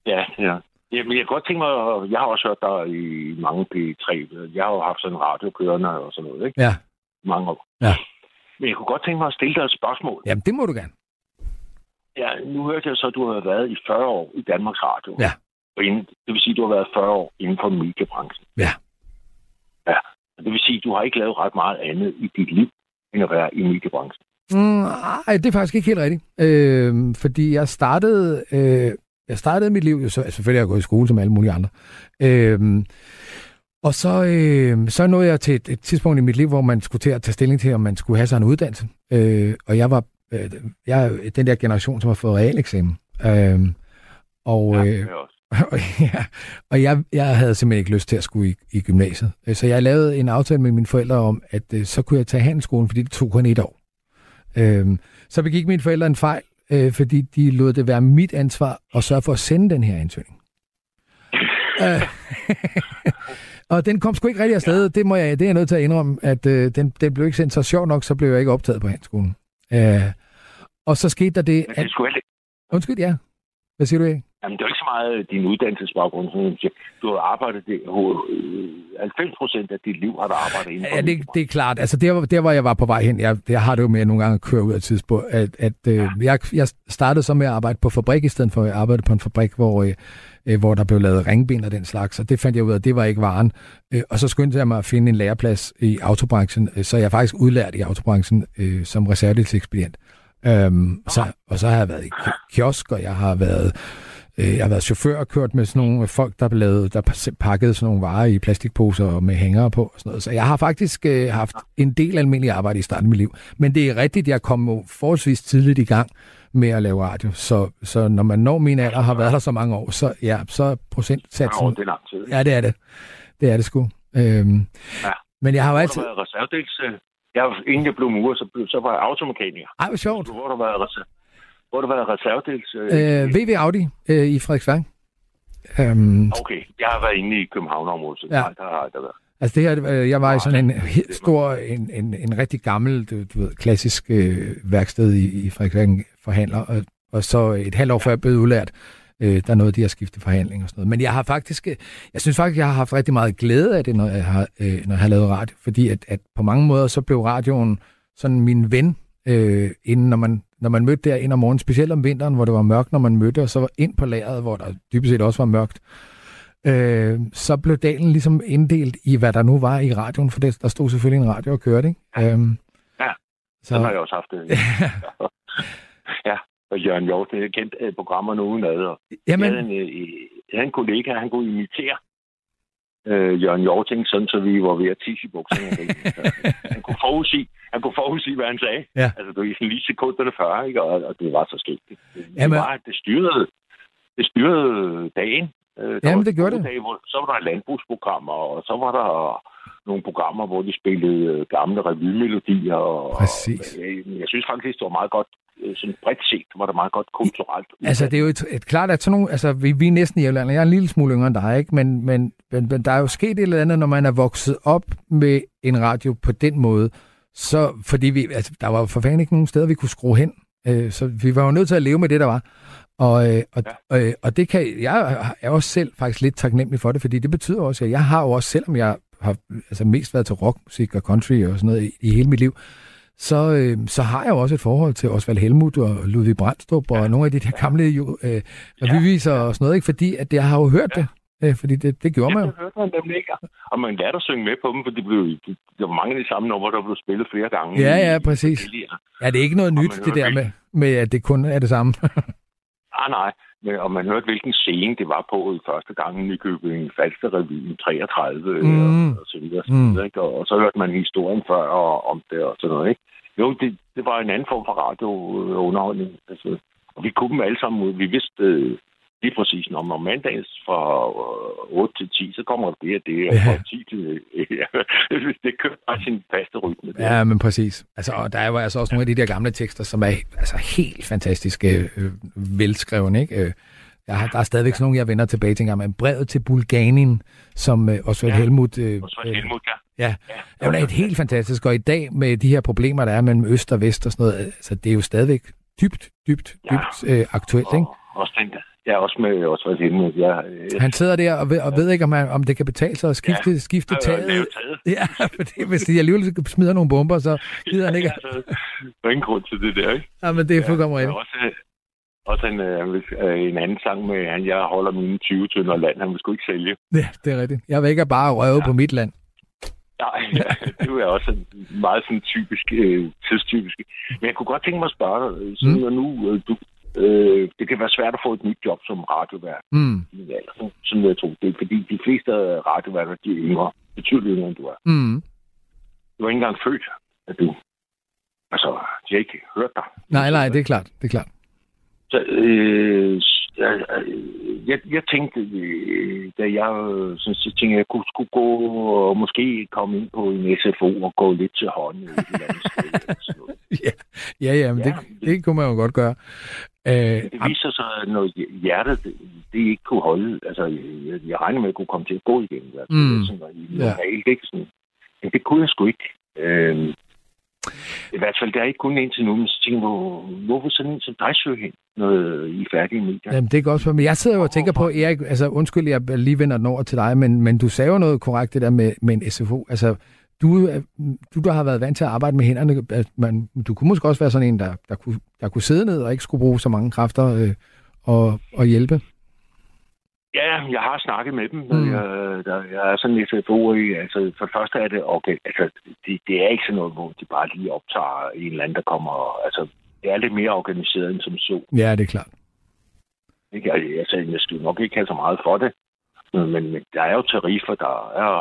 ja, ja. Jamen, jeg kan godt tænke mig, at- jeg har også hørt dig i mange P3. Jeg har jo haft sådan en radio kørende og sådan noget, ikke? Ja, Mange år. Ja. Men jeg kunne godt tænke mig at stille dig et spørgsmål. jamen det må du gerne. Ja, nu hørte jeg så, at du har været i 40 år i Danmarks Radio. Ja. Og inden, det vil sige, at du har været 40 år inden for mediebranchen. Ja. Ja. Det vil sige, at du har ikke lavet ret meget andet i dit liv, end at være i mediebranchen. Mm, ej, det er faktisk ikke helt rigtigt. Øh, fordi jeg startede, øh, jeg startede mit liv, jo så, altså selvfølgelig har jeg gået i skole som alle mulige andre. Øh, og så, øh, så nåede jeg til et, et tidspunkt i mit liv, hvor man skulle til at tage stilling til, om man skulle have sig en uddannelse. Øh, og jeg var øh, jeg er den der generation, som har fået realeksamen. Øh, og, Ja, øh. Og, [laughs] ja, og jeg, jeg havde simpelthen ikke lyst til at skulle i, i gymnasiet. Øh, Så jeg lavede en aftale med mine forældre om, at øh, så kunne jeg tage handelsskolen, fordi det tog kun et år. Øhm, så begik mine forældre en fejl, øh, fordi de lod det være mit ansvar at sørge for at sende den her ansøgning. øh, [laughs] og den kom sgu ikke rigtig afsted. Det, må jeg, det er jeg nødt til at indrømme, at øh, den, den blev ikke sendt. Så sjov nok, så blev jeg ikke optaget på handelsskolen. Øh, og så skete der det, Men det at... Undskyld, ja. Hvad siger du, ikke? Jamen, det ikke så meget din uddannelsesbaggrund. Som du, siger. du har arbejdet det, øh, 90 procent af dit liv har du arbejdet inden for Ja, det, det er klart. Altså, der, der, hvor jeg var på vej hen, jeg, jeg har det jo med at nogle gange at køre ud af tidsspor, at, at øh, jeg, jeg startede så med at arbejde på fabrik, i stedet for at jeg arbejdede på en fabrik, hvor, øh, øh, hvor der blev lavet ringben og den slags, og det fandt jeg ud af, at det var ikke varen. Øh, og så skyndte jeg mig at finde en læreplads i autobranchen, øh, så jeg er faktisk udlært i autobranchen øh, som reservedelsekspedient. Øhm, så, og så har jeg været i ki- kiosk, og jeg har været Øh, Jeg har været chauffør og kørt med sådan nogle folk, der, lavede, der pakkede sådan nogle varer i plastikposer med hængere på og sådan noget. Så jeg har faktisk øh, haft en del almindelig arbejde i starten af mit liv. Men det er rigtigt, jeg kom forholdsvis tidligt i gang med at lave radio. Så, så når man når min alder har været der så mange år, så ja, så er Ja, procentsatsen... det er lang tid. Ja, det er det. Det er det sgu. Øhm, Ja. Men jeg har jo altid... du været reservedels... øh, Jeg, inden jeg blev murer, så, blev, så var jeg automekaniker. Ej, hvor sjovt. Hvor har du været, reser- hvor du været reservedels... Øh, VV Audi øh, i Frederiksværk. Øhm, Okay, jeg har været inde i København-området, så Ja. ja. der har jeg været. Altså det her, øh, jeg var i sådan en stor, en, en, en rigtig gammel, du, du ved, klassisk øh, værksted i, i Frederiksværk forhandler, og, og så et halvt år før jeg blev udlært, øh, der nåede de at skifte forhandling og sådan noget. Men jeg har faktisk, øh, jeg synes faktisk, jeg har haft rigtig meget glæde af det, når jeg har, øh, når jeg har lavet radio, fordi at, at på mange måder, så blev radioen sådan min ven, øh, inden når man, når man mødte der ind om morgenen, specielt om vinteren, hvor det var mørkt, når man mødte, og så var ind på lageret, hvor der dybest set også var mørkt, øh, så blev dagen ligesom inddelt i, hvad der nu var i radioen, for det, der stod selvfølgelig en radio og kørte, ikke? Øhm, Ja. Så, Den har jeg også haft. [laughs] det. ja, og Jørgen Hjort, jeg har kendt øh, programmerne uden ad. Og jamen, jeg, havde en, øh, jeg havde en kollega, han kunne imitere øh, Jørgen Hjorting, sådan så vi var ved at tisse i bukserne. [laughs] han kunne forudsige, han kunne forudsige, hvad han sagde. Ja. Altså, det var lige sekunderne før, ikke? Og, og det var så skægt. Det, det, Jamen- var, at det styrede, det styrede dagen. Øh, Jamen, var det gjorde det. Dage, hvor, så var der landbrugsprogrammer, og så var der nogle programmer, hvor de spillede øh, gamle revymelodier. Og, Præcis. Og, jeg, jeg synes faktisk, det var meget godt, øh, sådan bredt set, var det meget godt kulturelt. altså, det er jo et, et klart, at sådan nogle, altså, vi, vi er næsten jævnaldrende. Jeg er en lille smule yngre end dig, ikke? Men, men, men, men der er jo sket et eller andet, når man er vokset op med en radio på den måde, så, fordi vi, altså, der var jo for fanden ikke nogen steder, vi kunne skrue hen. Øh, så vi var jo nødt til at leve med det, der var. Og, øh, og, ja. øh, og det kan, jeg er også selv faktisk lidt taknemmelig for det, fordi det betyder også, at jeg har jo også, selvom jeg har altså mest været til rockmusik og country og sådan noget i, i hele mit liv, så, øh, så har jeg jo også et forhold til Osvald Helmut og Ludvig Brandstrup og nogle af de der gamle jo, øh, revyviser og sådan noget, ikke? fordi at jeg har jo hørt det, øh, fordi det, det gjorde man Ja, jo. det hørte man nemlig ikke. Og man lærte at synge med på dem, for det blev, det, der var mange af de samme numre, der blev spillet flere gange. Ja, ja, præcis. Ja, det er ikke noget Og nyt, man det der med, med, at det kun er det samme. [laughs] Ah, nej. Men, og man hørte, hvilken scene det var på i første gang i Nykøbing Falster Revyen 33 Mm. mm. og, og så videre. Mm. ikke? og, og så hørte man historien før og, om det og sådan noget. Ikke? Jo, det, det var en anden form for radiounderholdning. Altså, og vi kunne dem alle sammen ud. Vi vidste øh, lige præcis, når om mandags fra øh, 8 til 10, så kommer det og det, og Ja. fra 10 til... Ja, det kørte bare sin faste rytme. Ja, men præcis. Altså, og der er jo altså også nogle af de der gamle tekster, som er altså, helt fantastiske, øh, velskrevne, ikke? Øh, jeg har, der er stadigvæk sådan nogle, jeg vender tilbage til en gang, men brevet til Bulganin, som øh, Osvald Ja. Helmut... Øh, Og så var Helmut, ja. ja, ja. det er et helt fantastisk, og i dag med de her problemer, der er mellem øst og vest og sådan noget, altså, det er jo stadigvæk dybt, dybt, Ja. dybt øh, aktuelt, ikke? Og, også den der. Ja, også med også med Helmut. Ja, øh, Han sidder der og ved, og ved ikke, om, han, om det kan betale sig at skifte, ja. skifte taget. lave taget. [laughs] Ja, fordi hvis de alligevel smider nogle bomber, så gider han ikke. [laughs] Altså, der er ingen grund til det der, ikke? Ja, men det er fuldkommen er rigtigt. også, øh, også en, øh, øh, en anden sang med, han, jeg holder mine 20 tønder land, han vil sgu ikke sælge. Ja, det er rigtigt. Jeg vil ikke bare røve ja. på mit land. Nej, ja, det er også meget sådan typisk, øh, tidstypisk. Men jeg kunne godt tænke mig at spørge dig, sådan, Mm. når nu øh, du, øh, det kan være svært at få et nyt job som radiovært. Mm. alder, sådan- Sådan jeg tro. Det er fordi, de fleste radioværter, de er yngre. Betydeligt yngre, end du er. Mm. Du er ikke engang født, at du... Altså, de har ikke hørt dig. Nej, nej, det er klart. Det er klart. Så, øh, jeg, jeg, jeg tænkte, øh, da jeg sådan, så tænkte, jeg, kunne, skulle gå og måske komme ind på en SFO og gå lidt til hånden. [laughs] Ja, ja, ja men Ja, det, det kunne man jo godt gøre. Øh, Det viser sig, at når hjertet det, det ikke kunne holde, altså jeg, jeg regner med, at jeg kunne komme til at gå igen. Altså, Mm. mm. sådan, i normalt, ikke? Sådan, men det kunne jeg sgu ikke. Øh, I hvert fald, der er ikke kun en til nu, men så tænker hvor, hvorfor sådan en som dig søger hen, når I er færdige med det? Jamen, det er godt Men jeg sidder jo og tænker på, Erik, altså undskyld, jeg lige vender den over til dig, men, men du sagde jo noget korrekt, det der med, med en SFO. Altså, du, er- du, der har været vant til at arbejde med hænderne, at man, du kunne måske også være sådan en, der, der, kunne, der kunne sidde ned og ikke skulle bruge så mange kræfter øh, og, og hjælpe. Ja, jeg har snakket med dem. Mm. Jeg, der, jeg er sådan lidt i. Altså, for det første er det, okay, altså, det, det er ikke sådan noget, hvor de bare lige optager en eller anden, der kommer. Altså, det er lidt mere organiseret end som så. Ja, det er klart. Ikke? Altså, jeg skal nok ikke have så meget for det. Men, men, men der er jo tariffer, der er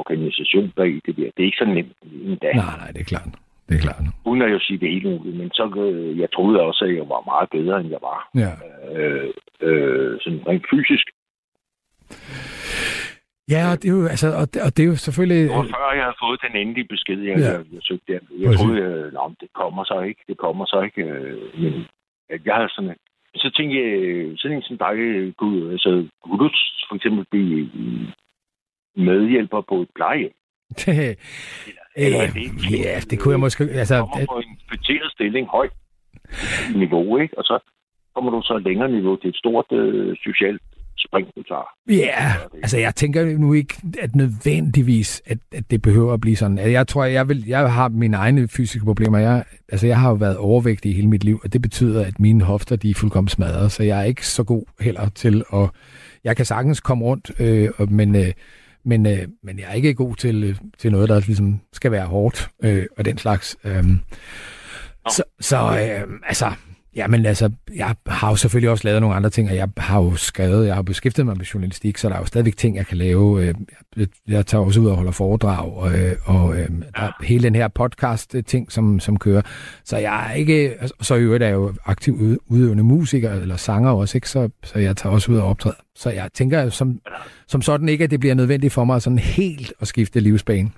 organisation bag det der. Det er ikke så nemt endda. Nej, nej, det er klart. Det er klart. Uden at jo sige det helt muligt. Men så, øh, jeg troede også, at jeg var meget bedre, end jeg var. Ja. Øh, øh, sådan rent fysisk. Ja, og det er jo, altså, og det, og det er jo selvfølgelig... Det var før, jeg havde fået den endelige besked, jeg, Ja. jeg, jeg søgte der. Jeg Præcis. troede, at nå, men det kommer så ikke, det kommer så ikke. øh, Men at jeg havde sådan... Så tænkte jeg, sådan en som dig, øh, kunne, altså, kunne du for eksempel blive øh, medhjælper på et plejehjem? [laughs] Eller er Øh, det- ja, det kunne jeg måske... Altså, kommer på en kvarteret stilling højt niveau, ikke? Og så kommer du så længere niveau til et stort øh, socialt spring, du tager. Ja, altså jeg tænker nu ikke, at nødvendigvis, at, at det behøver at blive sådan. Altså, Jeg tror, jeg, vil, jeg har mine egne fysiske problemer. Jeg, altså jeg har jo været overvægtig i hele mit liv, og det betyder, at mine hofter de er fuldkommen smadret, så jeg er ikke så god heller til at... Jeg kan sagtens komme rundt, øh, men, øh, men, øh, men jeg er ikke god til, øh, til noget, der ligesom skal være hårdt øh, og den slags. Øh. Så, så øh, altså, Ja, men altså, jeg har jo selvfølgelig også lavet nogle andre ting, og jeg har jo skrevet, jeg har beskæftiget mig med journalistik, så der er jo stadigvæk ting, jeg kan lave. Øh, Jeg, tager også ud og holder foredrag, og, øh, og øh, der er hele den her podcast-ting, som, som kører. Så jeg er ikke, altså, så i øvrigt er jeg jo aktiv udøvende musiker, eller sanger også, ikke? Så, så jeg tager også ud og optræder. Så jeg tænker som, som sådan ikke, at det bliver nødvendigt for mig sådan helt at skifte livsbane.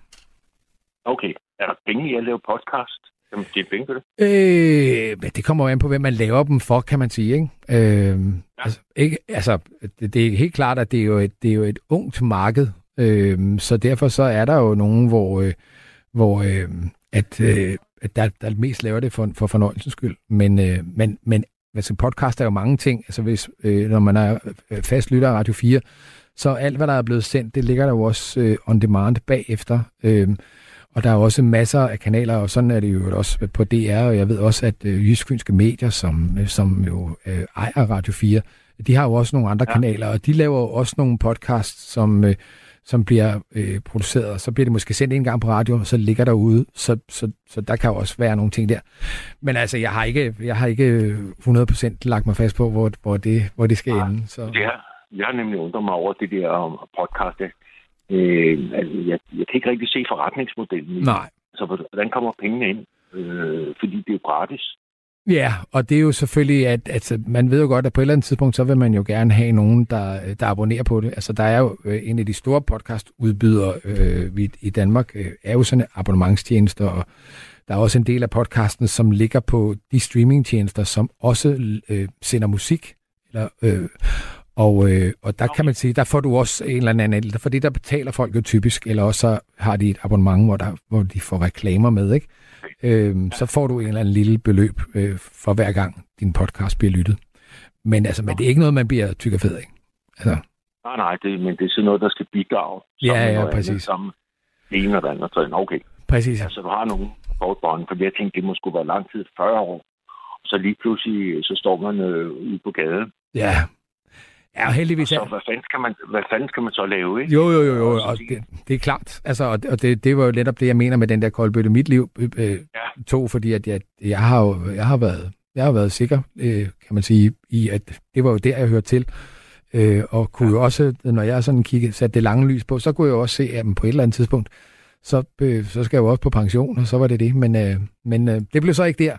Okay. Er der penge i at lave podcast? Det er penge det. Øh, men det kommer jo an på, hvem man laver dem for, kan man sige. Ikke? Øh, altså, ikke, altså, det, det er helt klart, at det er jo et, det er jo et ungt marked, øh, så derfor så er der jo nogen, hvor, øh, hvor øh, at, øh, at der, der mest laver det for, for fornøjelsens skyld. Men, øh, men, men altså, podcast er jo mange ting. Altså, hvis, øh, når man er øh, fast lytter af Radio 4, så alt, hvad der er blevet sendt, det ligger der jo også øh, on demand bagefter. Øh, og der er også masser af kanaler, og sådan er det jo også på DR, og jeg ved også, at øh, Jysk Fynske Medier, som, øh, som jo øh, ejer Radio 4, de har jo også nogle andre ja. kanaler, og de laver jo også nogle podcasts, som, øh, som bliver øh, produceret, så bliver det måske sendt en gang på radio, og så ligger derude, så, så, så der kan jo også være nogle ting der. Men altså, jeg har ikke, jeg har ikke øh, 100% lagt mig fast på, hvor, hvor, det, hvor det skal Nej, ende. Så. Her, jeg har nemlig undret mig over det der um, podcast. Øh, altså, jeg, jeg kan ikke rigtig se forretningsmodellen. Nej. Så hvordan kommer pengene ind? Øh, fordi det er jo gratis. Ja, og det er jo selvfølgelig, at altså, man ved jo godt, at på et eller andet tidspunkt, så vil man jo gerne have nogen, der, der abonnerer på det. Altså, der er jo øh, en af de store podcastudbydere øh, vi, i Danmark, øh, er jo sådan abonnementstjenester, og der er også en del af podcasten, som ligger på de streamingtjenester, som også øh, sender musik. Eller, øh, og, øh, og der kan man sige, der får du også en eller anden, fordi der betaler folk jo typisk, eller også så har de et abonnement, hvor, der, hvor de får reklamer med, ikke? Øhm, så får du en eller anden lille beløb øh, for hver gang din podcast bliver lyttet. Men altså, men det er ikke noget, man bliver tyk og fed af. Altså, Nej, nej, det, men det er sådan noget, der skal bidrage. Ja, ja, præcis. Andet, sammen det ene og det andet. Så, okay, præcis. altså du har nogle kortbånd, for jeg tænkte, det må skulle være lang tid, 40 år. Så lige pludselig, så står man øh, ude på gaden. Ja. Ja, heldigvis Så hvad fanden, skal man, hvad fanden skal man så lave, ikke? Jo, jo, jo, jo. Og så Og det, det er klart. Altså, og det, og det, var jo netop det, jeg mener med den der koldbøtte mit liv øh, øh, Ja. to, fordi at jeg, jeg har jo jeg har været, jeg har været sikker, øh, kan man sige, i at det var jo der, jeg hørte til. Øh, og kunne jo også, når jeg sådan kiggede, satte det lange lys på, så kunne jeg jo også se, at på et eller andet tidspunkt, så, øh, så skal jeg jo også på pension, og så var det det. Men, øh, men øh, det blev så ikke der.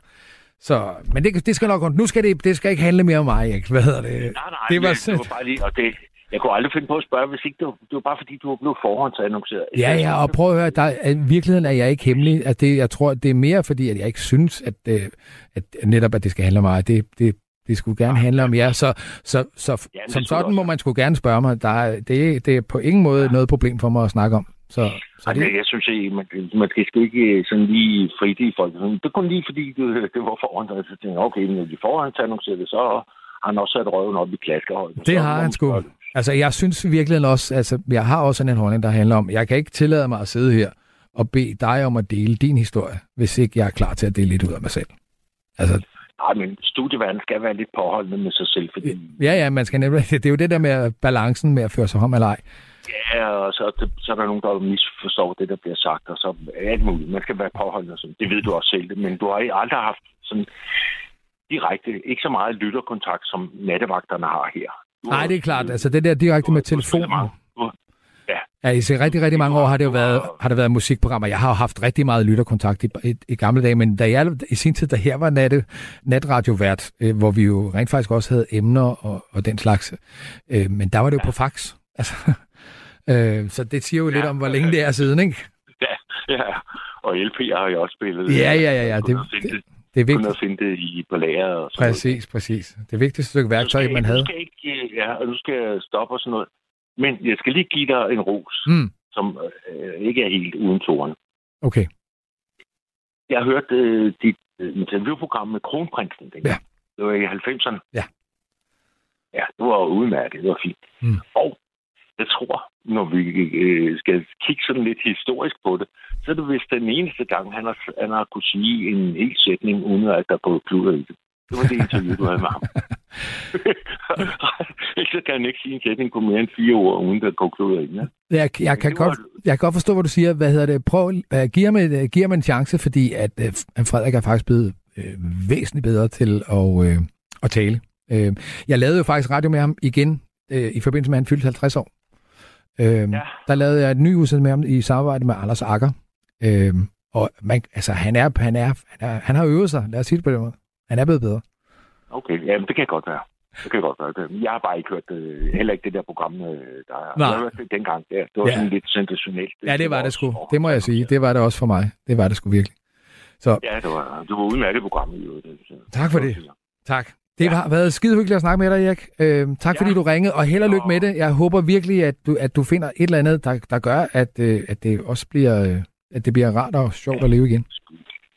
Så, men det, det skal nok Nu skal det, det skal ikke handle mere om mig, ikke? Hvad hedder det? Nej, nej, det var, det var bare lige, og det, jeg kunne aldrig finde på at spørge, hvis ikke det var, det var bare fordi, du var blevet forhåndsannonceret. Ja, ja, og prøv at høre, der, er- i virkeligheden er jeg ikke hemmelig. At det, jeg tror, det er mere fordi, at jeg ikke synes, at, øh, at netop, at det skal handle om mig. Det, det, det skulle gerne handle om jer. Så, så, så Ja, som sådan også må man skulle gerne spørge mig. Der er, det, det er på ingen måde noget problem for mig at snakke om. Så, så det, jeg synes ikke, man, man skal sgu ikke sådan lige frit i folk. Det kun lige fordi, det, det var foran dig. Så tænkte jeg, okay, når de forhåndsannoncerer det, så har han også sat røven op i klaskeholdet. Det har han sgu. Altså, jeg synes virkelig også, altså, jeg har også sådan en holdning, der handler om, jeg kan ikke tillade mig at sidde her og bede dig om at dele din historie, hvis ikke jeg er klar til at dele lidt ud af mig selv. Altså, Nej, men studieverden skal være lidt påholdende med sig selv, fordi ja, ja, man skal nemlig, [laughs] det er jo det der med balancen med at føre sig om eller ej. Ja, og så, det, så er der nogen, der misforstår det, der bliver sagt, og så er alt muligt. Man skal være påholdende, og sådan. det ved du også selv, men du har aldrig haft sådan direkte, ikke så meget lytterkontakt, som nattevagterne har her. Du Nej, det er klart. Altså det der direkte med telefonen. Ja, i rigtig, rigtig mange år har det jo været, har det været musikprogrammer. Jeg har jo haft rigtig meget lytterkontakt i, i, i gamle dage, men da jeg i sin tid, da her var natte, natradiovært, øh, hvor vi jo rent faktisk også havde emner og, og den slags, øh, men der var det jo på fax. Altså, øh, så det siger jo lidt Ja. om, hvor længe det er siden, ikke? Ja, ja. Og LP'er har jeg også spillet. Ja, ja, ja, ja. Kunne Det, det, det, er kunne vigtigt. finde det i på lager og sådan noget. Præcis, præcis. Det vigtigste stykke værktøj, skal, man havde. Du skal ikke, øh, ja, og du skal stoppe og sådan noget. Men jeg skal lige give dig en ros, Mm, som øh, ikke er helt uden toren. okay. Jeg har hørt øh, dit øh, interviewprogram med Kronprinsen dengang. Ja. Det var i 90'erne. Ja. Ja, det var udmærket. Det var fint. Mm. Og jeg tror, når vi øh, skal kigge sådan lidt historisk på det, så er det vist den eneste gang, han har, han har kunne sige en hel sætning, uden at der er gået kluder i det. Det var det interview, du havde med ham. [laughs] Så kan han ikke sige en sætning på mere end fire ord, uden der går kluder i. Ja? Jeg, jeg, kan var- godt, jeg kan godt forstå, hvad du siger. Hvad hedder det? Prøv, uh, giv, ham, et- giv ham en chance, fordi at uh, Frederik er faktisk blevet uh, væsentligt bedre til at, uh, at tale. Uh, jeg lavede jo faktisk radio med ham igen, uh, i forbindelse med, at han fyldte 50 år. Uh, ja. Der lavede jeg et ny udsendelse med ham i samarbejde med Anders Akker. Uh, og man, altså, han, er, han, er, han, er, han har øvet sig, lad os sige det på den måde. Han er blevet bedre. Okay, ja, men det kan godt være. Det kan godt være. Jeg har bare ikke hørt øh, heller ikke det der program, øh, der er. Nej. Jeg har det dengang der. Det var Ja. sådan lidt sensationelt. Ja, det var det sgu. Det må jeg sige. Det var det også for mig. Det var det sgu virkelig. Så Ja, det var, det var udmærket program i øvrigt. Tak for det. Tak. Det har været skide hyggeligt at snakke med dig, Erik. Øh, tak fordi Ja. du ringede, og held og lykke med det. Jeg håber virkelig, at du, at du finder et eller andet, der, der gør, at, øh, at det også bliver, øh, at det bliver rart og sjovt at leve igen.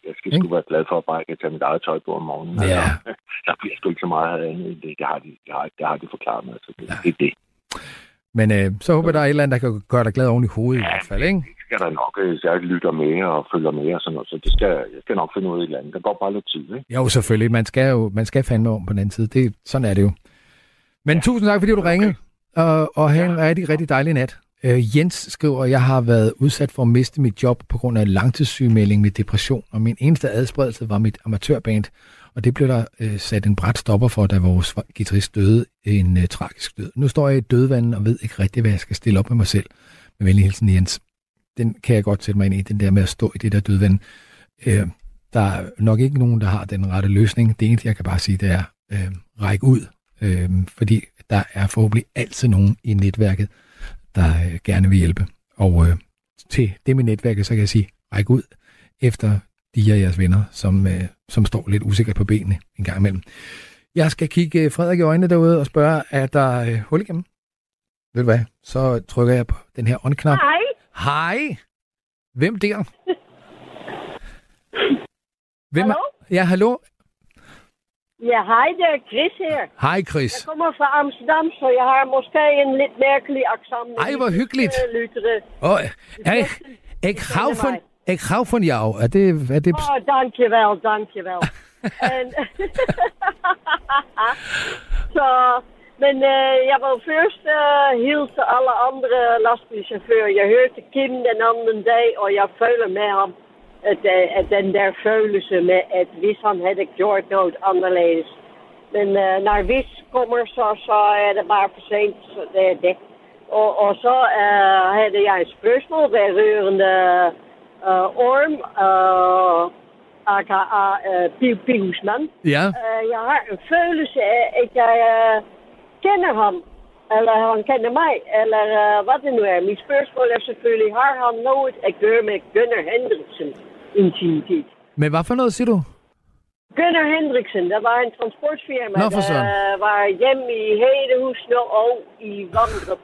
Jeg skal sgu være glad for, at bare jeg kan tage mit eget tøj på om morgenen. Ja. Altså, [laughs] der bliver sgu ikke så meget andet end det. Det har de, det har, det har de forklaret mig. Altså, det, det er det. Men øh, så håber jeg, der er et eller andet, der kan gøre dig glad oven i hovedet i Ja, hvert fald, ikke? Skal der nok. øh, Jeg lytter med og følger med og sådan noget. Så det skal, jeg skal nok finde ud af et eller andet. Der går bare lidt tid, ikke? Jo, selvfølgelig. Man skal jo man skal fandme om på den anden side. Det, sådan er det jo. Men ja. tusind tak, fordi du ringede, og, og have en rigtig, rigtig dejlig nat. Øh, Jens skriver, at jeg har været udsat for at miste mit job på grund af langtidssygemelding med depression, og min eneste adspredelse var mit amatørband, og det blev der øh, sat en bræt stopper for, da vores guitarist døde en øh, tragisk død. Nu står jeg i dødvandet og ved ikke rigtig, hvad jeg skal stille op med mig selv. Med venlig hilsen, Jens. Den kan jeg godt sætte mig ind i, den der med at stå i det der dødvand. Øh, der er nok ikke nogen, der har den rette løsning. Det eneste, jeg kan bare sige, det er øh, række ud, øh, fordi der er forhåbentlig altid nogen i netværket, der øh, gerne vil hjælpe. Og øh, til det med netværket, så kan jeg sige, række ud efter de af jeres venner, som, øh, som står lidt usikkert på benene en gang imellem. Jeg skal kigge Frederik i øjnene derude og spørge, er der øh, hul igennem? Ved du hvad? Så trykker jeg på den her on-knap. Hej. Hej! Hvem der? Hvem Hallo? Er? Ja, hallo. Ja, hej, det er Chris her. Hej, Chris. Jeg kommer fra Amsterdam, så jeg har måske en lidt mærkelig accent. Ej, hvor hyggeligt. Lyttere. Oh, jeg, jeg hou van, jeg hou van jou. Er det, er det, Åh, oh, dankjewel, dankjewel. [laughs] en, [laughs] så Men uh, jeg var først uh, hilse alle andre lastbilchauffører. Jeg hørte Kim den anden dag, og jeg føler med ham, at, uh, at den der følelse med, at hvis han havde gjort noget anderledes. Men uh, når hvis kommer, så, så er det bare for sent, så det er det. Og, og så uh, havde jeg et spørgsmål vedrørende uh, Orm, uh, aka uh, Pihusman. Ja. Uh, jeg har en følelse af, at jeg uh, kender ham. Eller han kender mig, eller uh, hvad det nu er. Mit spørgsmål er selvfølgelig, har han noget at gøre med Gunnar Hendriksen intimitet? Men hvad for noget siger du? Gunnar Hendriksen, der var en transportfirma, Nå, der var hjemme i Hedehusene og i Vandrup.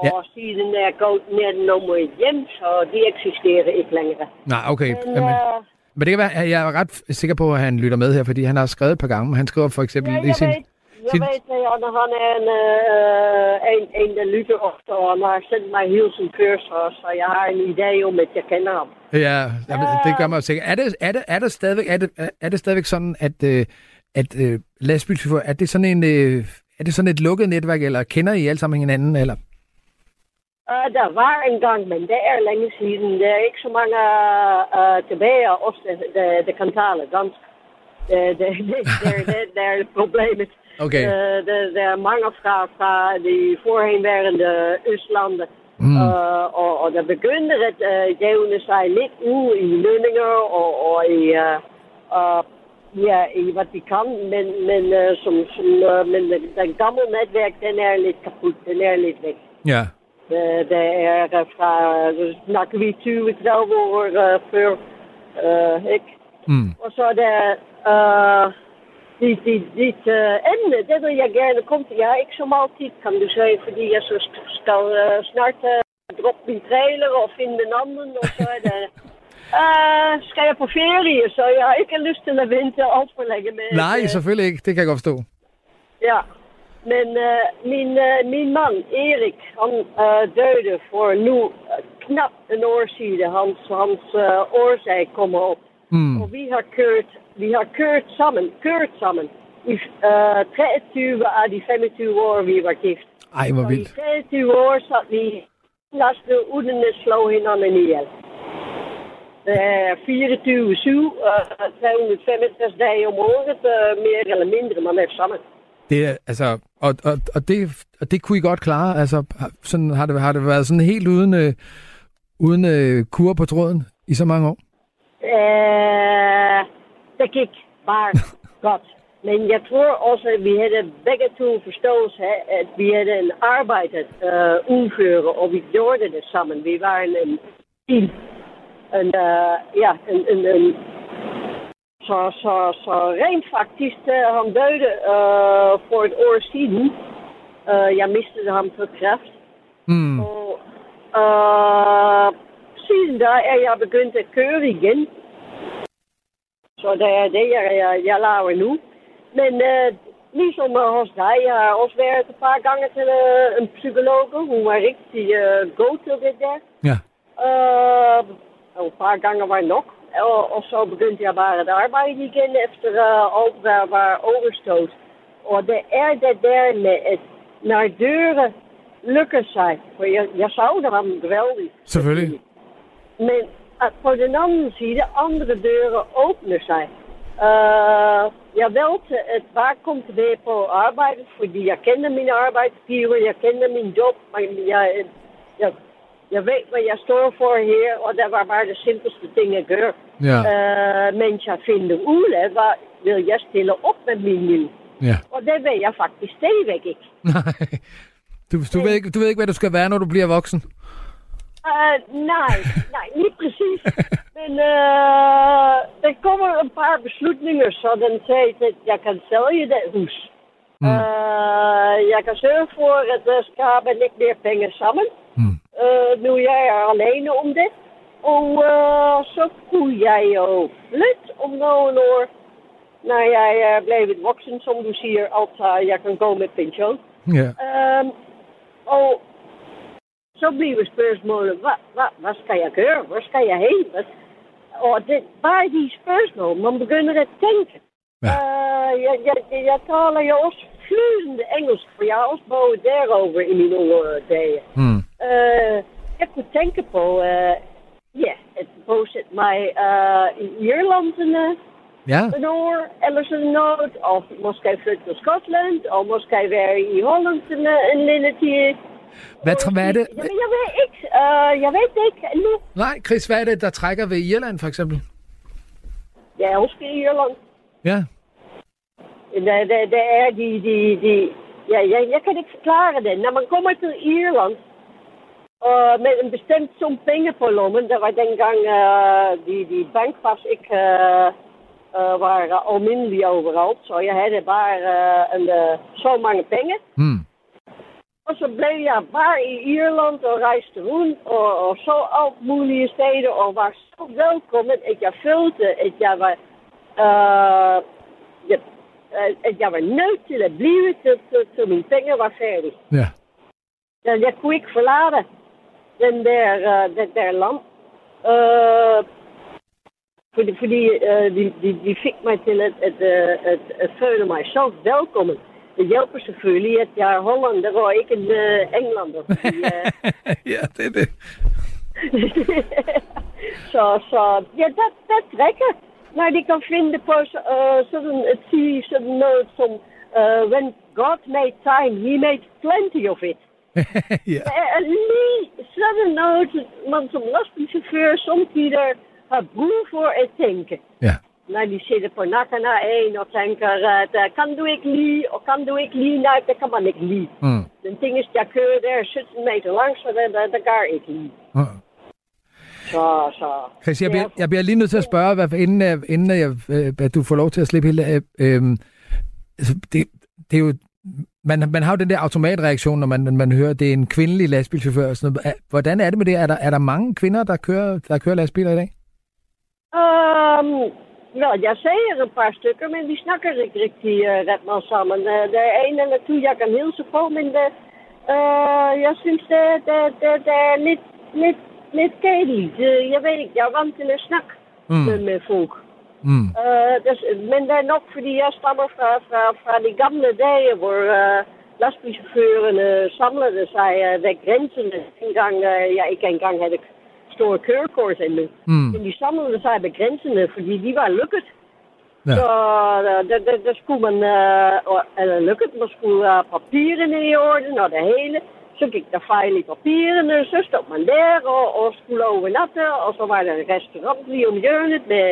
Og Ja. siden er gået ned nummer hjem, så de eksisterer ikke længere. Nej, okay. Men, Jamen, øh, men det kan være, jeg er ret sikker på, at han lytter med her, fordi han har skrevet et par gange. Han skriver for eksempel Ja, i sin... ved, jeg sin- han- han er en, øh, en, en, der lytter ofte, og han har sendt mig hilsen før, så, jeg har en idé om, at jeg kender ham. Ja, jamen, det gør mig jo sikker. Er det, er det, er det, stadigvæk, er det, er det stadigvæk sådan, at, øh, at øh, lastbilchauffører, er det sådan en... Øh, er det sådan et lukket netværk, eller kender I alle sammen hinanden, eller? Uh, der var en gang, men det er længe siden. Der er ikke så mange uh, tilbage af os, der, der, der kan tale dansk. Det, det, det, det, det, det er problemet. Okay. Uh, der, der er mange fra, fra de voorheenværende Østlanden. Mm. Uh, og, og der begynder at uh, jævne sig lidt ud i lønninger og, og i, uh, uh, ja, i hvad de kan. Men, men, uh, som, som, uh, men den, gamle netværk, den er lidt kaput. Den er lidt væk. Ja. Det, det er fra, så snakker vi 20, 30 år uh, før, uh, ikke? Mm. Og så er der uh, dit, dit, dit uh, emne, det vil jeg gerne komme til. Jeg har ikke så meget tid, kan du sige, fordi jeg så sk- skal snart uh, droppe min trailer og finde [laughs] en anden, og så er det... Uh, skal jeg på ferie, så jeg har ikke lyst til at vente alt for længe med. Nej, øh, selvfølgelig ikke. Det kan jeg godt forstå. Ja, men uh, min, uh, min mand Erik, han uh, døde for nu uh, knap en år siden. Hans, hans uh, årsag kommer op. Mm. Og vi har kørt, vi har kørt sammen, kørt sammen i uh, 23 af de 25 år, vi var gift. Ej, hvor Og i vildt. 23 år satte vi næsten uden at slå hinanden ihjel. Det er 24 7, uh, 365 dage om året, uh, mere eller mindre, man er sammen. Det er, altså, og, og, og, det, og det kunne I godt klare? Altså, sådan, har, det, har det været sådan helt uden, øh, uden øh, kur på tråden i så mange år? Uh, det gik bare [laughs] godt. Men jeg tror også, at vi havde begge to forståelse af, at vi havde en arbejde uh, udføre, og vi gjorde det sammen. Vi var en, en team. En, uh, ja, en, en, en. Så, så, så rent faktisk, uh, han døde uh, for et år siden. Uh, jeg mistede ham for kræft. Mm. Og uh, siden da er jeg begyndt at køre igen. Så det er det, jeg, jeg, jeg laver nu. Men uh, ligesom uh, hos dig, jeg har også været et par gange til uh, en psykolog. Hun var rigtig uh, god til det der. Ja. Uh, een paar gangen var nok. Og, og så begyndte jeg bare at arbejde igen efter uh, alt hvad var overstået. Og det er det der med, at når deuren lukken sig, for jeg, jeg savner ham geweldig. Selvfølgelig. Men at på den anden side, andre deuren åbner sig. Uh, jeg velte at bare komme tilbage på arbejde, fordi jeg kender min arbejdsgiver, jeg kender min job, men jeg, jeg, jeg ved, hvad jeg står for her, og det var bare de simpelste ting at gøre. Ja. Uh, mens jeg finder ud af, hvad vil jeg stille op med min liv. Ja. Og det ved jeg faktisk stadigvæk ikke. [laughs] Nej. Du, du, ved ikke, du ved ikke, hvad du skal være, når du bliver voksen? Uh, nej, nej, lige præcis. Men [laughs] uh, der kommer een paar beslutninger, så den sagde, at jeg kan sælge det hus. Mm. Uh, jeg kan sørge for, at der skaber lidt mere penge sammen. Mm. Uh, nu jeg er alene om det. Og uh, så kunne jeg jo flytte om nogle år. Når jeg er blevet voksen, som du siger, altså jeg kan gå med pension. Ja. Um, og så bliver spørgsmålet, hvad, hvad, hvad skal jeg gøre? Hvor skal jeg hen? Hvad? Og det, bare de spørgsmål, man begynder at tænke. Ja. Uh, jeg, jeg, jeg taler jo også flydende engelsk, for jeg har også boet derover i mine unge dage. Mm. Uh, jeg kunne tænke på, uh, ja, at bosætte mig uh, i Irland en, uh, Ja, een år, eller sådan noget, og måske flytte til Skotland, og måske være i Holland en, uh, en lille tid. Hvad, tr- hvad er det? Jamen, jeg ved ikke. Uh, jeg ved det ikke nu. Nej, Chris, hvad er det, der trækker ved Irland, for eksempel? Også i Irland. Ja, Der, der, der er de, de, de ja, jeg, jeg kan ikke forklare det. Når man kommer til Irland, og med en bestemt sum penge på lommen, der var dengang uh, de, de bankpas ikke uh, uh, var almindelige overalt, så jeg havde bare uh, en, uh, så mange penge. mm. Og så blev jeg bare i Irland og rejste rundt og, og så alt mulige steder og var så velkommen, at jeg følte, at jeg var, uh, ja, øh, at jeg var nødt til at blive til, til, til mine penge var færdige. ja. Jeg, jeg kunne ikke forlade den der, uh, den der land. Uh, fordi fordi uh, de, de, de fik mig til at, at, uh, at, at føle mig så velkommen. Det hjælper selvfølgelig, at jeg er hollander og ikke en uh, englander. Fordi, uh, [laughs] ja, det er det. så, så ja, dat, dat trekker. Maar die kan vinden på uh, sådan at sige sådan noget som uh, when God made time, he made plenty of it. [laughs] ja. Der er lige sådan noget, man som lastbilchauffør samtidig har brug for at tænke. ja. Når de zitten på nakken naar één og tænker, at uh, kan du ikke lige, og kan du ikke lige, nej, det kan man ikke lige. Mm. Den ting is, jeg kører der 17 meter langs, så det, det, det gør ikke lige. Mm. Så, så... Chris, jeg bliver, er- jeg bliver lige nødt til at spørge, hvad, inden, jeg- inden jeg, øh, at du får lov til at slippe hele... Øh, øh, altså, det, det er jo... Man, man har jo den der automatreaktion, når man, man hører, at det er en kvindelig lastbilchauffør. Og sådan noget. Er- Hvordan er det med det? Er der, er der mange kvinder, der kører, der kører lastbiler i dag? Um, wel, jeg siger een paar stukken, men die snakken ikke rigtig uh, ret mal sammen. Uh, de ene eller to, jeg kan hilse på, men de, uh, jeg synes, det, det, det, det er lidt, lidt, lidt kedeligt. Uh, jeg ved ikke, jeg er vant til at snakke Mm. med, med folk. Mm. Uh, dus, men det er nok fordi jeg stammer fra, fra, fra de gamle dage, hvor uh, lastbilchaufførerne samlede sig uh, ved grænserne. Engang, uh, jeg ikke engang havde store kørekort endnu. Mm. Men de samlede sig ved grænserne, fordi de var lukket. Ja. Så uh, der, der, der skulle man, og- eller lukket, man skulle have papirerne i orden og det hele. Så gik der fejl i papirerne, så stod man der og, og skulle overnatte. Og så var der en restaurant lige om hjørnet med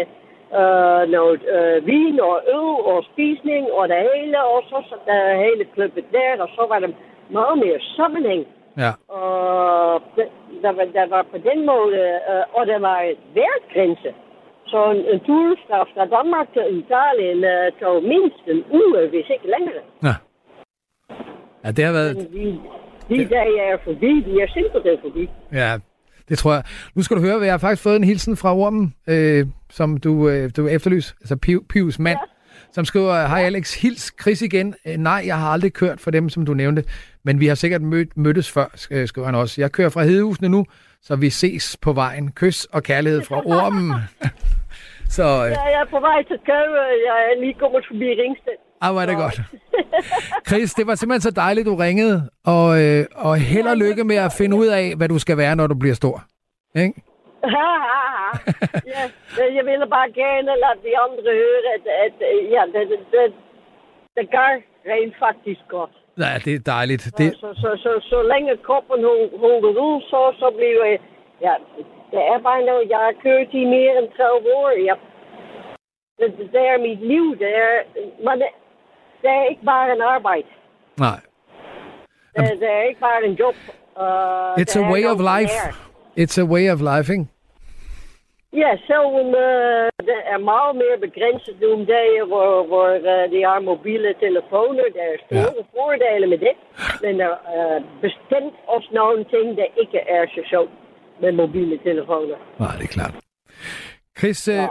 uh, noget uh, vin og øl og spisning og det hele. Og så satte det hele klubbet der, og så var der meget mere sammenhæng. Ja. Og det, der, var, der var på den måde, øh, og der var et værtgrænse. Så en, en tur fra, Danmark til Italien øh, tog mindst en uge, hvis ikke længere. Ja. Ja, det har været... Men de, de dage er forbi, de er simpelthen forbi. Ja, det tror jeg. Nu skal du høre, jeg har faktisk fået en hilsen fra Ormen, øh, som du, øh, du efterlyser, altså Pius, Pius mand, ja. som skriver, hej Alex, hils Chris igen. Øh, nej, jeg har aldrig kørt for dem, som du nævnte, men vi har sikkert mød, mødtes før, sk- skriver han også. Jeg kører fra Hedehusene nu, så vi ses på vejen. Kys og kærlighed fra Ormen. [laughs] så, øh, Ja, jeg er på vej til Køge, jeg er lige kommet forbi Ringsted. ah, hvor er det godt. [laughs] Chris, det var simpelthen så dejligt, du ringede, og, øh, og held og lykke med at finde ud af, hvad du skal være, når du bliver stor. Ikke? [laughs] ja, jeg ville bare gerne lade de andre høre, at, at ja, det, det, det, det gør rent faktisk godt. Ja, det er dejligt. Det... Det, Så, så, så, så længe kroppen hol- holder ud, så, så bliver jeg... Ja, det er bare noget, jeg har kørt i mere end 30 år. Jeg, det, det er mit liv. Det er, men det, det er ikke bare en arbejde. nej. Det, det er ikke bare en job. Uh, It's a way of life. It's a way of life, ikke? Ja, selvom uh, er mere begrænset nu om dagen, hvor, hvor uh, de har mobiele telefoner. Der er store ja. fordele med det. Men er uh, bestemt også nogle ting, der ikke er sjovt med mobiele telefoner. Nej, det er klart. Chris, ja.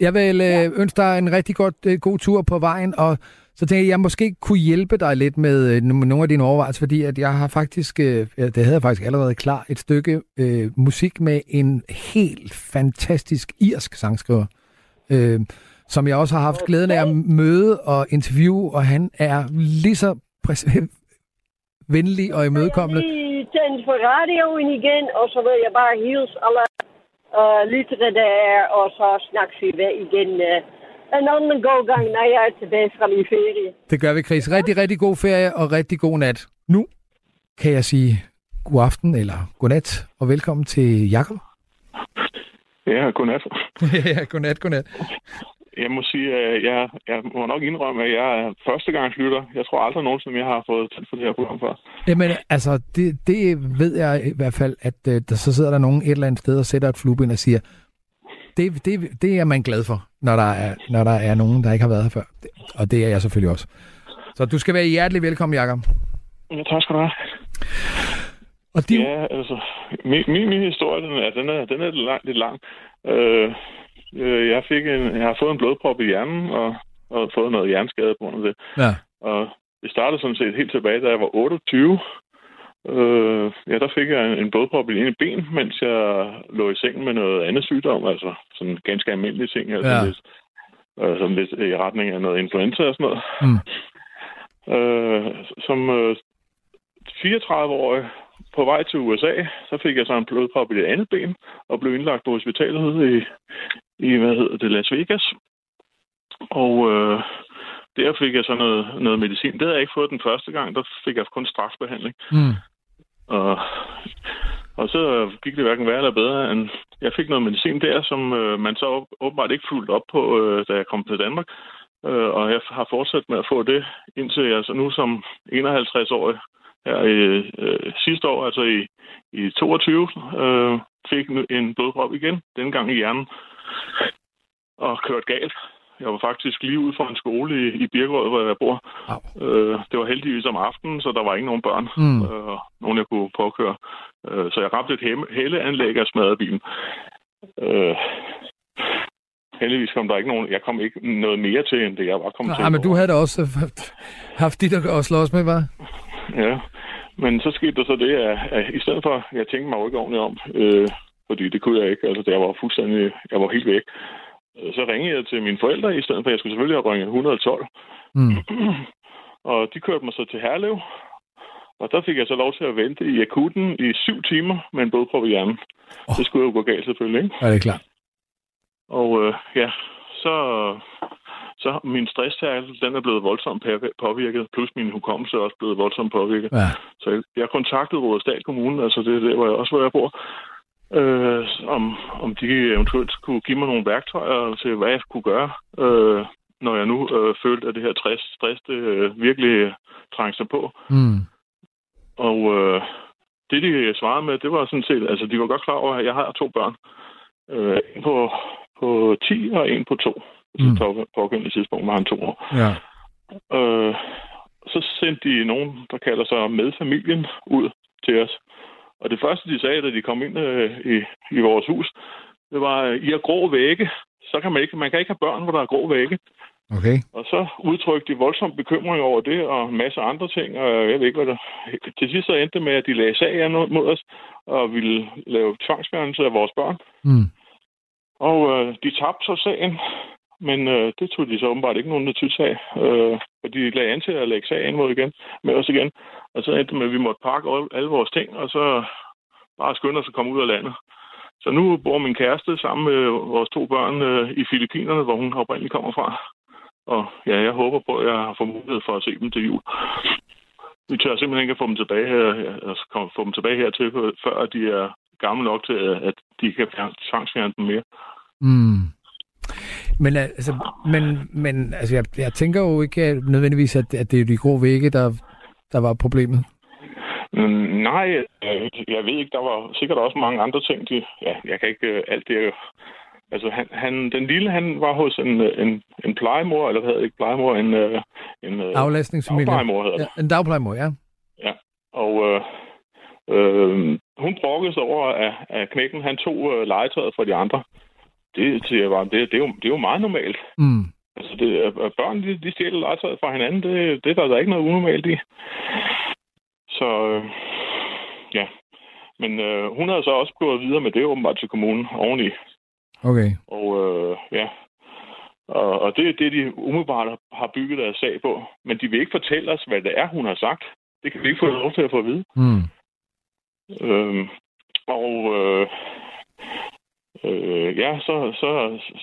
jeg vil øh, ønske dig en rigtig godt, god tur på vejen, og så tænker jeg, jeg måske kunne hjælpe dig lidt med, øh, med nogle af dine overvejelser, fordi at jeg har faktisk, øh, det havde jeg faktisk allerede klar, et stykke øh, musik med en helt fantastisk irsk sangskriver, øh, som jeg også har haft glæden af at møde og interviewe, og han er lige så [laughs] venlig og imødekommende. Jeg lige tændt for radioen igen, og så vil jeg bare hilse alle uh, lyttere der, og så snakkes vi igen uh, en anden god gang, når jeg er tilbage fra min ferie. Det gør vi, Chris. Rigtig, rigtig god ferie og rigtig god nat. Nu kan jeg sige god aften eller god nat, og velkommen til Jakob. Ja, godnat. [laughs] ja, god nat, god nat. Jeg må sige, at jeg, jeg må nok indrømme, at jeg er førstegangslytter. Jeg tror aldrig nogensinde, jeg har fået tændt for det her program før. Jamen, altså, det, det ved jeg i hvert fald, at uh, der så sidder der nogen et eller andet sted og sætter et flueben og siger, det, det, det er man glad for, når der, er, når der er nogen, der ikke har været her før. Og det er jeg selvfølgelig også. Så du skal være hjertelig velkommen, Jakob. Ja, tak skal du have. Og de, Ja, altså, min, min, min historie, den er, den er, den er lidt lang. Lidt lang. Øh, øh, jeg, fik en, jeg har fået en blodprop i hjernen, og, og fået noget hjerneskade på grund af det. ja. Og det startede sådan set helt tilbage, da jeg var 28. Øh, ja, der fik jeg en, en blodprop i ene ben, mens jeg lå i sengen med noget andet sygdom, altså sådan ganske almindelige ting, altså Ja. lidt, øh, sådan lidt i retning af noget influenza og sådan noget. Mm. [laughs] Øh, som øh, 34-årig på vej til USA, så fik jeg så en blodprop i det andet ben, og blev indlagt på hospitalet i, i hvad hedder det, Las Vegas. Og øh, der fik jeg så noget, noget medicin. Det havde jeg ikke fået den første gang, der fik jeg kun strafbehandling. Mm. Og, og så gik det hverken værre eller bedre, end jeg fik noget medicin der, som øh, man så åb- åbenbart ikke fulgte op på, øh, da jeg kom til Danmark. Øh, og jeg har fortsat med at få det, indtil jeg så nu som 51-årig her i øh, sidste år, altså i, i 22, øh, fik en blodprop igen, dengang gang i hjernen, og kørt galt. Jeg var faktisk lige ude for en skole i, i Birkerød, hvor jeg bor. Au. Øh, det var heldigvis om aftenen, så der var ikke nogen børn, Mm. øh, nogen jeg kunne påkøre. Øh, så jeg ramte et hældeanlæg og smadrede bilen. Øh, heldigvis kom der ikke nogen, jeg kom ikke noget mere til, end det jeg var kommet til. Nej, men du havde da også haft- dit at slås med, var? Ja, men så skete der så det, at, at i stedet for, jeg tænkte mig jo ikke ordentligt om, øh, fordi det kunne jeg ikke, altså det, jeg var fuldstændig, jeg var helt væk. Øh, Så ringede jeg til mine forældre i stedet for, jeg skulle selvfølgelig have ringet 112. Mm. [clears throat] og de kørte mig så til Herlev, og der fik jeg så lov til at vente i akuten i syv timer med en blodprop i hjernen. Åh. Det skulle jo gå galt selvfølgelig, ikke? Ja, det er klart. Og øh, ja, så, så min stresstærkel, den er blevet voldsomt påvir- påvirket, plus min hukommelse er også blevet voldsomt påvirket. Ja. Så jeg, jeg kontaktede Rådesdal Kommune, altså det er der, hvor jeg også hvor jeg bor, øh, om, om de eventuelt kunne give mig nogle værktøjer til, hvad jeg kunne gøre, øh, når jeg nu øh, følte, at det her stress, stress det, øh, virkelig trængte sig på. Mm. Og øh, det, de svarede med, det var sådan set, altså de var godt klar over, at jeg har to børn. Øh, en på, på 10 og en på 2. Mm. Mm. Så pågældende tidspunkt var han to år. Ja. Øh, så sendte de nogen, der kalder sig med familien, ud til os. Og det første, de sagde, da de kom ind øh, i, i vores hus, det var, I har grå vægge. Så kan man ikke, man kan ikke have børn, hvor der er grå vægge. Okay. Og så udtrykte de voldsom bekymring over det, og en masse andre ting, og jeg ved ikke, hvad der... Til sidst så endte det med, at de lagde sag an mod os, og ville lave tvangsfjernelse af vores børn. Mm. Og øh, de tabte så sagen, men øh, det tog de så åbenbart ikke nogen notits af. Øh, og de lagde an til at lægge sagen mod igen, med os igen. Og så endte med, at vi måtte pakke alle, vores ting, og så bare skynde os at komme ud af landet. Så nu bor min kæreste sammen med vores to børn øh, i Filippinerne, hvor hun oprindeligt kommer fra. Og ja, jeg håber på, at jeg har mulighed for at se dem til jul. Vi tør simpelthen ikke at få dem tilbage her, altså få dem tilbage hertil, før de er gamle nok til, at de kan tvangsfjerne dem mere. Mm. Men, altså, men, men altså, jeg, jeg tænker jo ikke nødvendigvis, at, at det er de grå vægge, der, der var problemet. Mm, Nej, jeg ved ikke. Der var sikkert også mange andre ting. De, ja, jeg kan ikke øh, alt det. Altså, han, han, den lille, han var hos en, øh, en, en plejemor, eller hvad hedder det ikke plejemor, en, øh, en Aflastningsfamilie. dagplejemor hedder det. Ja, en dagplejemor, ja. Og øh, øh, hun brokkede sig over, at, at knækken han tog øh, legetøjet fra de andre. Det, siger jeg bare, det, det, er jo, det er jo meget normalt. Mm. Altså, det, at børn, de, de stjæler legetøjet fra hinanden, det, det er der, der ikke noget unormalt i. Så, øh, ja. Men øh, hun havde så også gået videre med det åbenbart til kommunen oveni. Okay. Og øh, ja, Og, og det er det, de umiddelbart har bygget deres sag på. Men de vil ikke fortælle os, hvad det er, hun har sagt. Det kan vi ikke få lov til at få at vide. Mm. Øhm, og øh, øh, ja, så, så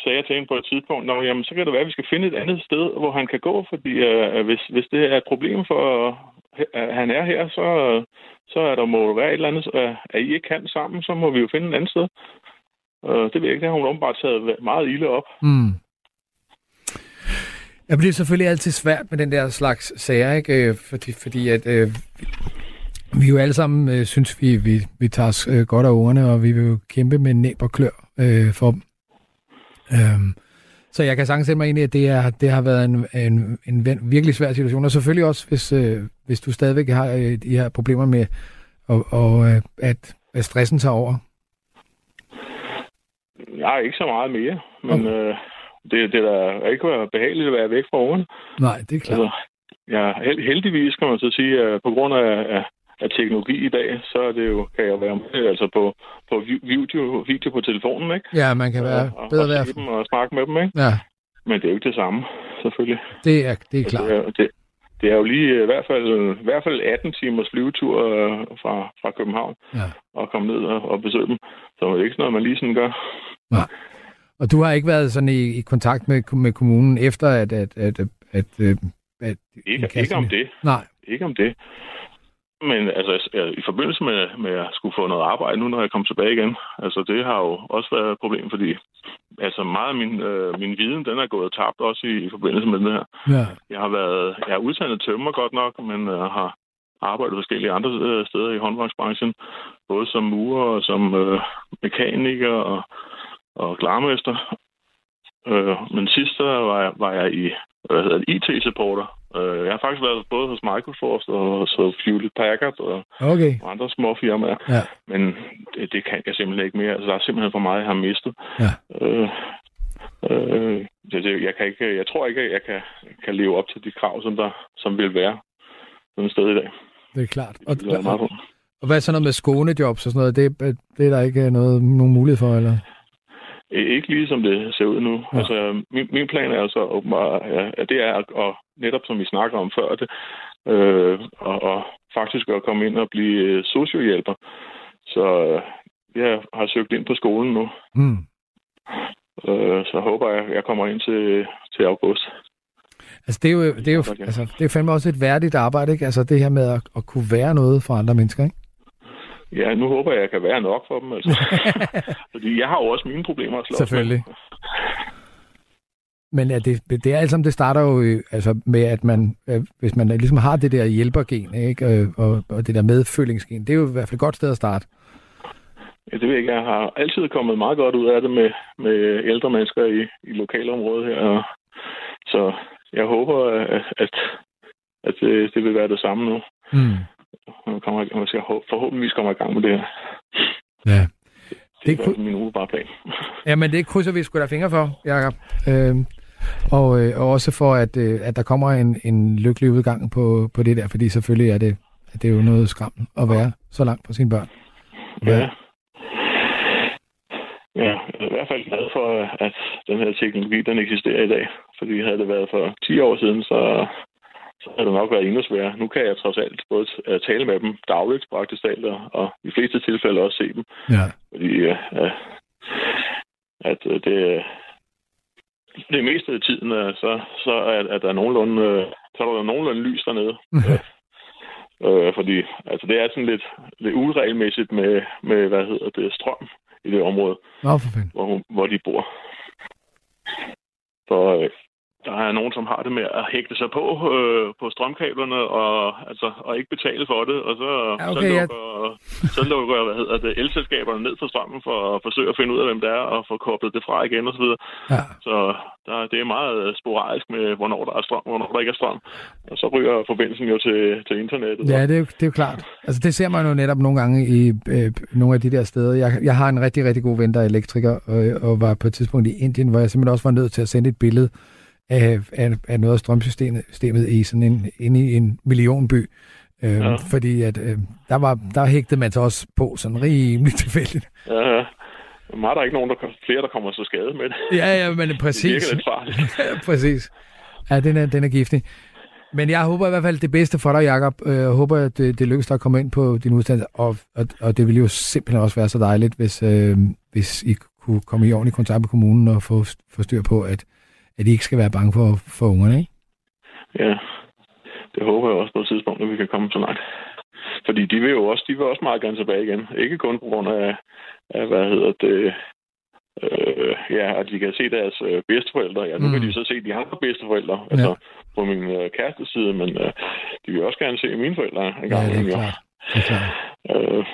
sagde jeg til hende på et tidspunkt, Nå, jamen, så kan det være, at vi skal finde et andet sted, hvor han kan gå, fordi øh, hvis, hvis det er et problem for, at han er her, så, så er der må være et eller andet, øh, at I ikke kan sammen, så må vi jo finde et andet sted. Øh, det ved jeg ikke, det har hun åbenbart taget meget ilde op. Mm. Ja, det er selvfølgelig altid svært med den der slags sager, ikke? Øh, fordi, fordi at, øh, vi jo alle sammen øh, synes, vi, vi, vi tager os øh, godt af ungerne, og vi vil jo kæmpe med næb og klør øh, for dem. Øhm, så jeg kan sagtens sætte mig ind i, at det, er, det har været en, en, en virkelig svær situation. Og selvfølgelig også, hvis, øh, hvis du stadigvæk har øh, de her problemer med, og, og øh, at, at stressen tager over. Nej, ikke så meget mere. Men okay. øh, det, det der ikke været behageligt at være væk fra ungerne. Nej, det er klart. Altså, ja, heldigvis kan man så sige, at på grund af, af af teknologi i dag, så er det jo, kan jeg være med, altså på, på video, video på telefonen, ikke? Ja, man kan være og, bedre og, der. dem og snakke med dem, ikke? Ja. Men det er jo ikke det samme, selvfølgelig. Det er, det er klart. Det er, det, det er jo lige øh, i hvert fald, i hvert fald 18 timers flyvetur øh, fra, fra København ja. og komme ned og, og besøge dem. Så det er ikke sådan noget, man lige sådan gør. Nej. Og du har ikke været sådan i, i kontakt med, med kommunen efter, at... at, at, at, at, at ikke, ikke om det. Nej. Ikke om det. Men altså, i forbindelse med, med at skulle få noget arbejde nu, når jeg kommer tilbage igen, altså det har jo også været et problem, fordi altså meget af min, øh, min viden, den er gået tabt også i, i forbindelse med det her. Ja. Jeg har været, jeg er uddannet tømmer godt nok, men øh, har arbejdet forskellige andre øh, steder i håndværksbranchen, både som murer og som øh, mekaniker og, og klarmester. Øh, men sidst var jeg, var jeg i hvad hedder IT-supporter Øh, jeg har faktisk været både hos Microsoft og hos Hewlett Packard og, okay. og andre små firmaer. Ja. Men det, det kan jeg simpelthen ikke mere. Altså, der er simpelthen for meget, jeg har mistet. Ja. Øh, øh, det, det, jeg, kan ikke, jeg tror ikke, at jeg kan, kan leve op til de krav, som der som vil være sådan et sted i dag. Det er klart. Og, det og, og hvad er så noget med skånejobs og sådan noget? Det, det er der ikke noget, nogen mulighed for, eller? Ikke lige som det ser ud nu. Ja. Altså, min, min plan er altså åbenbart, ja, at det er at, at netop som vi snakker om før det, øh, og, og faktisk at komme ind og blive sociohjælper. Så øh, jeg har søgt ind på skolen nu. Mm. Øh, så håber jeg, jeg kommer ind til, til august. Altså, det er jo, det er jo altså, det er fandme også et værdigt arbejde, ikke? Altså, det her med at, at kunne være noget for andre mennesker, ikke? Ja, nu håber jeg, at jeg kan være nok for dem. Altså. [laughs] Fordi jeg har jo også mine problemer at slå Selvfølgelig. Med. Men er det, det er altså, det starter jo altså med, at man, øh, hvis man ligesom har det der hjælpergen, ikke? Øh, og, og det der medfølingsgen, det er jo i hvert fald et godt sted at starte. Ja, det ved jeg ikke. Jeg har altid kommet meget godt ud af det med, med ældre mennesker i, i lokalområdet her. Så jeg håber, at, at, at det, det vil være det samme nu. Mm. Man, kommer, man skal forhåbentligvis komme i gang med det her. Ja. Det, det er min umiddelbare plan. ja, men det krydser vi sgu da fingre for, Jacob. Øh, og, øh, og også for, at, øh, at der kommer en, en lykkelig udgang på, på det der, fordi selvfølgelig er det, at det er jo noget skram at være så langt fra sine børn. Ja. Ja, jeg er i hvert fald glad for, at den her teknologi, den eksisterer i dag. Fordi havde det været for 10 år siden, så, så havde det nok været endnu sværere. Nu kan jeg trods alt både tale med dem dagligt praktisk talt, og i fleste tilfælde også se dem. Ja. Fordi uh, at det, det meste af tiden, øh, så, så er, er der nogenlunde, øh, så er der nogenlunde lys dernede. øh, fordi altså, det er sådan lidt, lidt uregelmæssigt med, med, hvad hedder det, strøm i det område, Nå, for hvor, hvor de bor. Så øh, der er nogen, som har det med at hægte sig på øh, på strømkablerne og, altså, og ikke betale for det, og så, ja, okay, så lukker, ja. så lukker hvad hedder det, elselskaberne ned for strømmen for at forsøge at finde ud af, hvem det er, og få koblet det fra igen osv. Ja. Så der, det er meget sporadisk med, hvornår der er strøm, og hvornår der ikke er strøm. Og så ryger forbindelsen jo til, til internettet. Ja, det er, jo, det er jo klart. Altså, det ser man jo netop nogle gange i øh, nogle af de der steder. Jeg, jeg har en rigtig, rigtig god ven, der er elektriker, og, og var på et tidspunkt i Indien, hvor jeg simpelthen også var nødt til at sende et billede af, af, af noget af strømsystemet i sådan en, inde i en millionby. Øh, ja. Fordi at, øh, der, var, der hægtede man sig også på sådan rimelig [laughs] tilfældigt. Ja, Meget der er ikke nogen, der, flere, der kommer så skade med det. Ja, ja, men præcis. [laughs] Det virker lidt farligt. ja, [laughs] præcis. Ja, den er, den er giftig. Men jeg håber i hvert fald det bedste for dig, Jacob. Øh, jeg håber, at det, det lykkes dig at komme ind på din uddannelse, og, og, og det ville jo simpelthen også være så dejligt, hvis, øh, hvis I kunne komme i ordentlig kontakt med kommunen og få, få styr på, at, at I ikke skal være bange for, for ungerne, ikke? Ja, det håber jeg også på et tidspunkt, at vi kan komme så langt. Fordi de vil jo også, de vil også meget gerne tilbage igen. Ikke kun på grund af, af hvad hedder det, øh, ja, at de kan se deres øh, bedsteforældre. Ja, nu mm. kan de så se de andre bedsteforældre, ja. altså på min øh, kærestes side, men øh, de vil også gerne se mine forældre en gang. Ja, det er klart. Det er klart. Øh,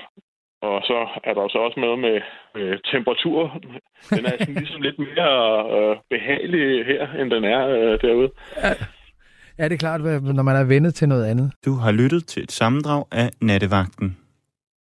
og så er der så også noget med øh, temperatur. Den er sådan ligesom lidt mere øh, behagelig her, end den er øh, derude. Ja. ja, det er klart, når man er vendet til noget andet. Du har lyttet til et sammendrag af Nattevagten.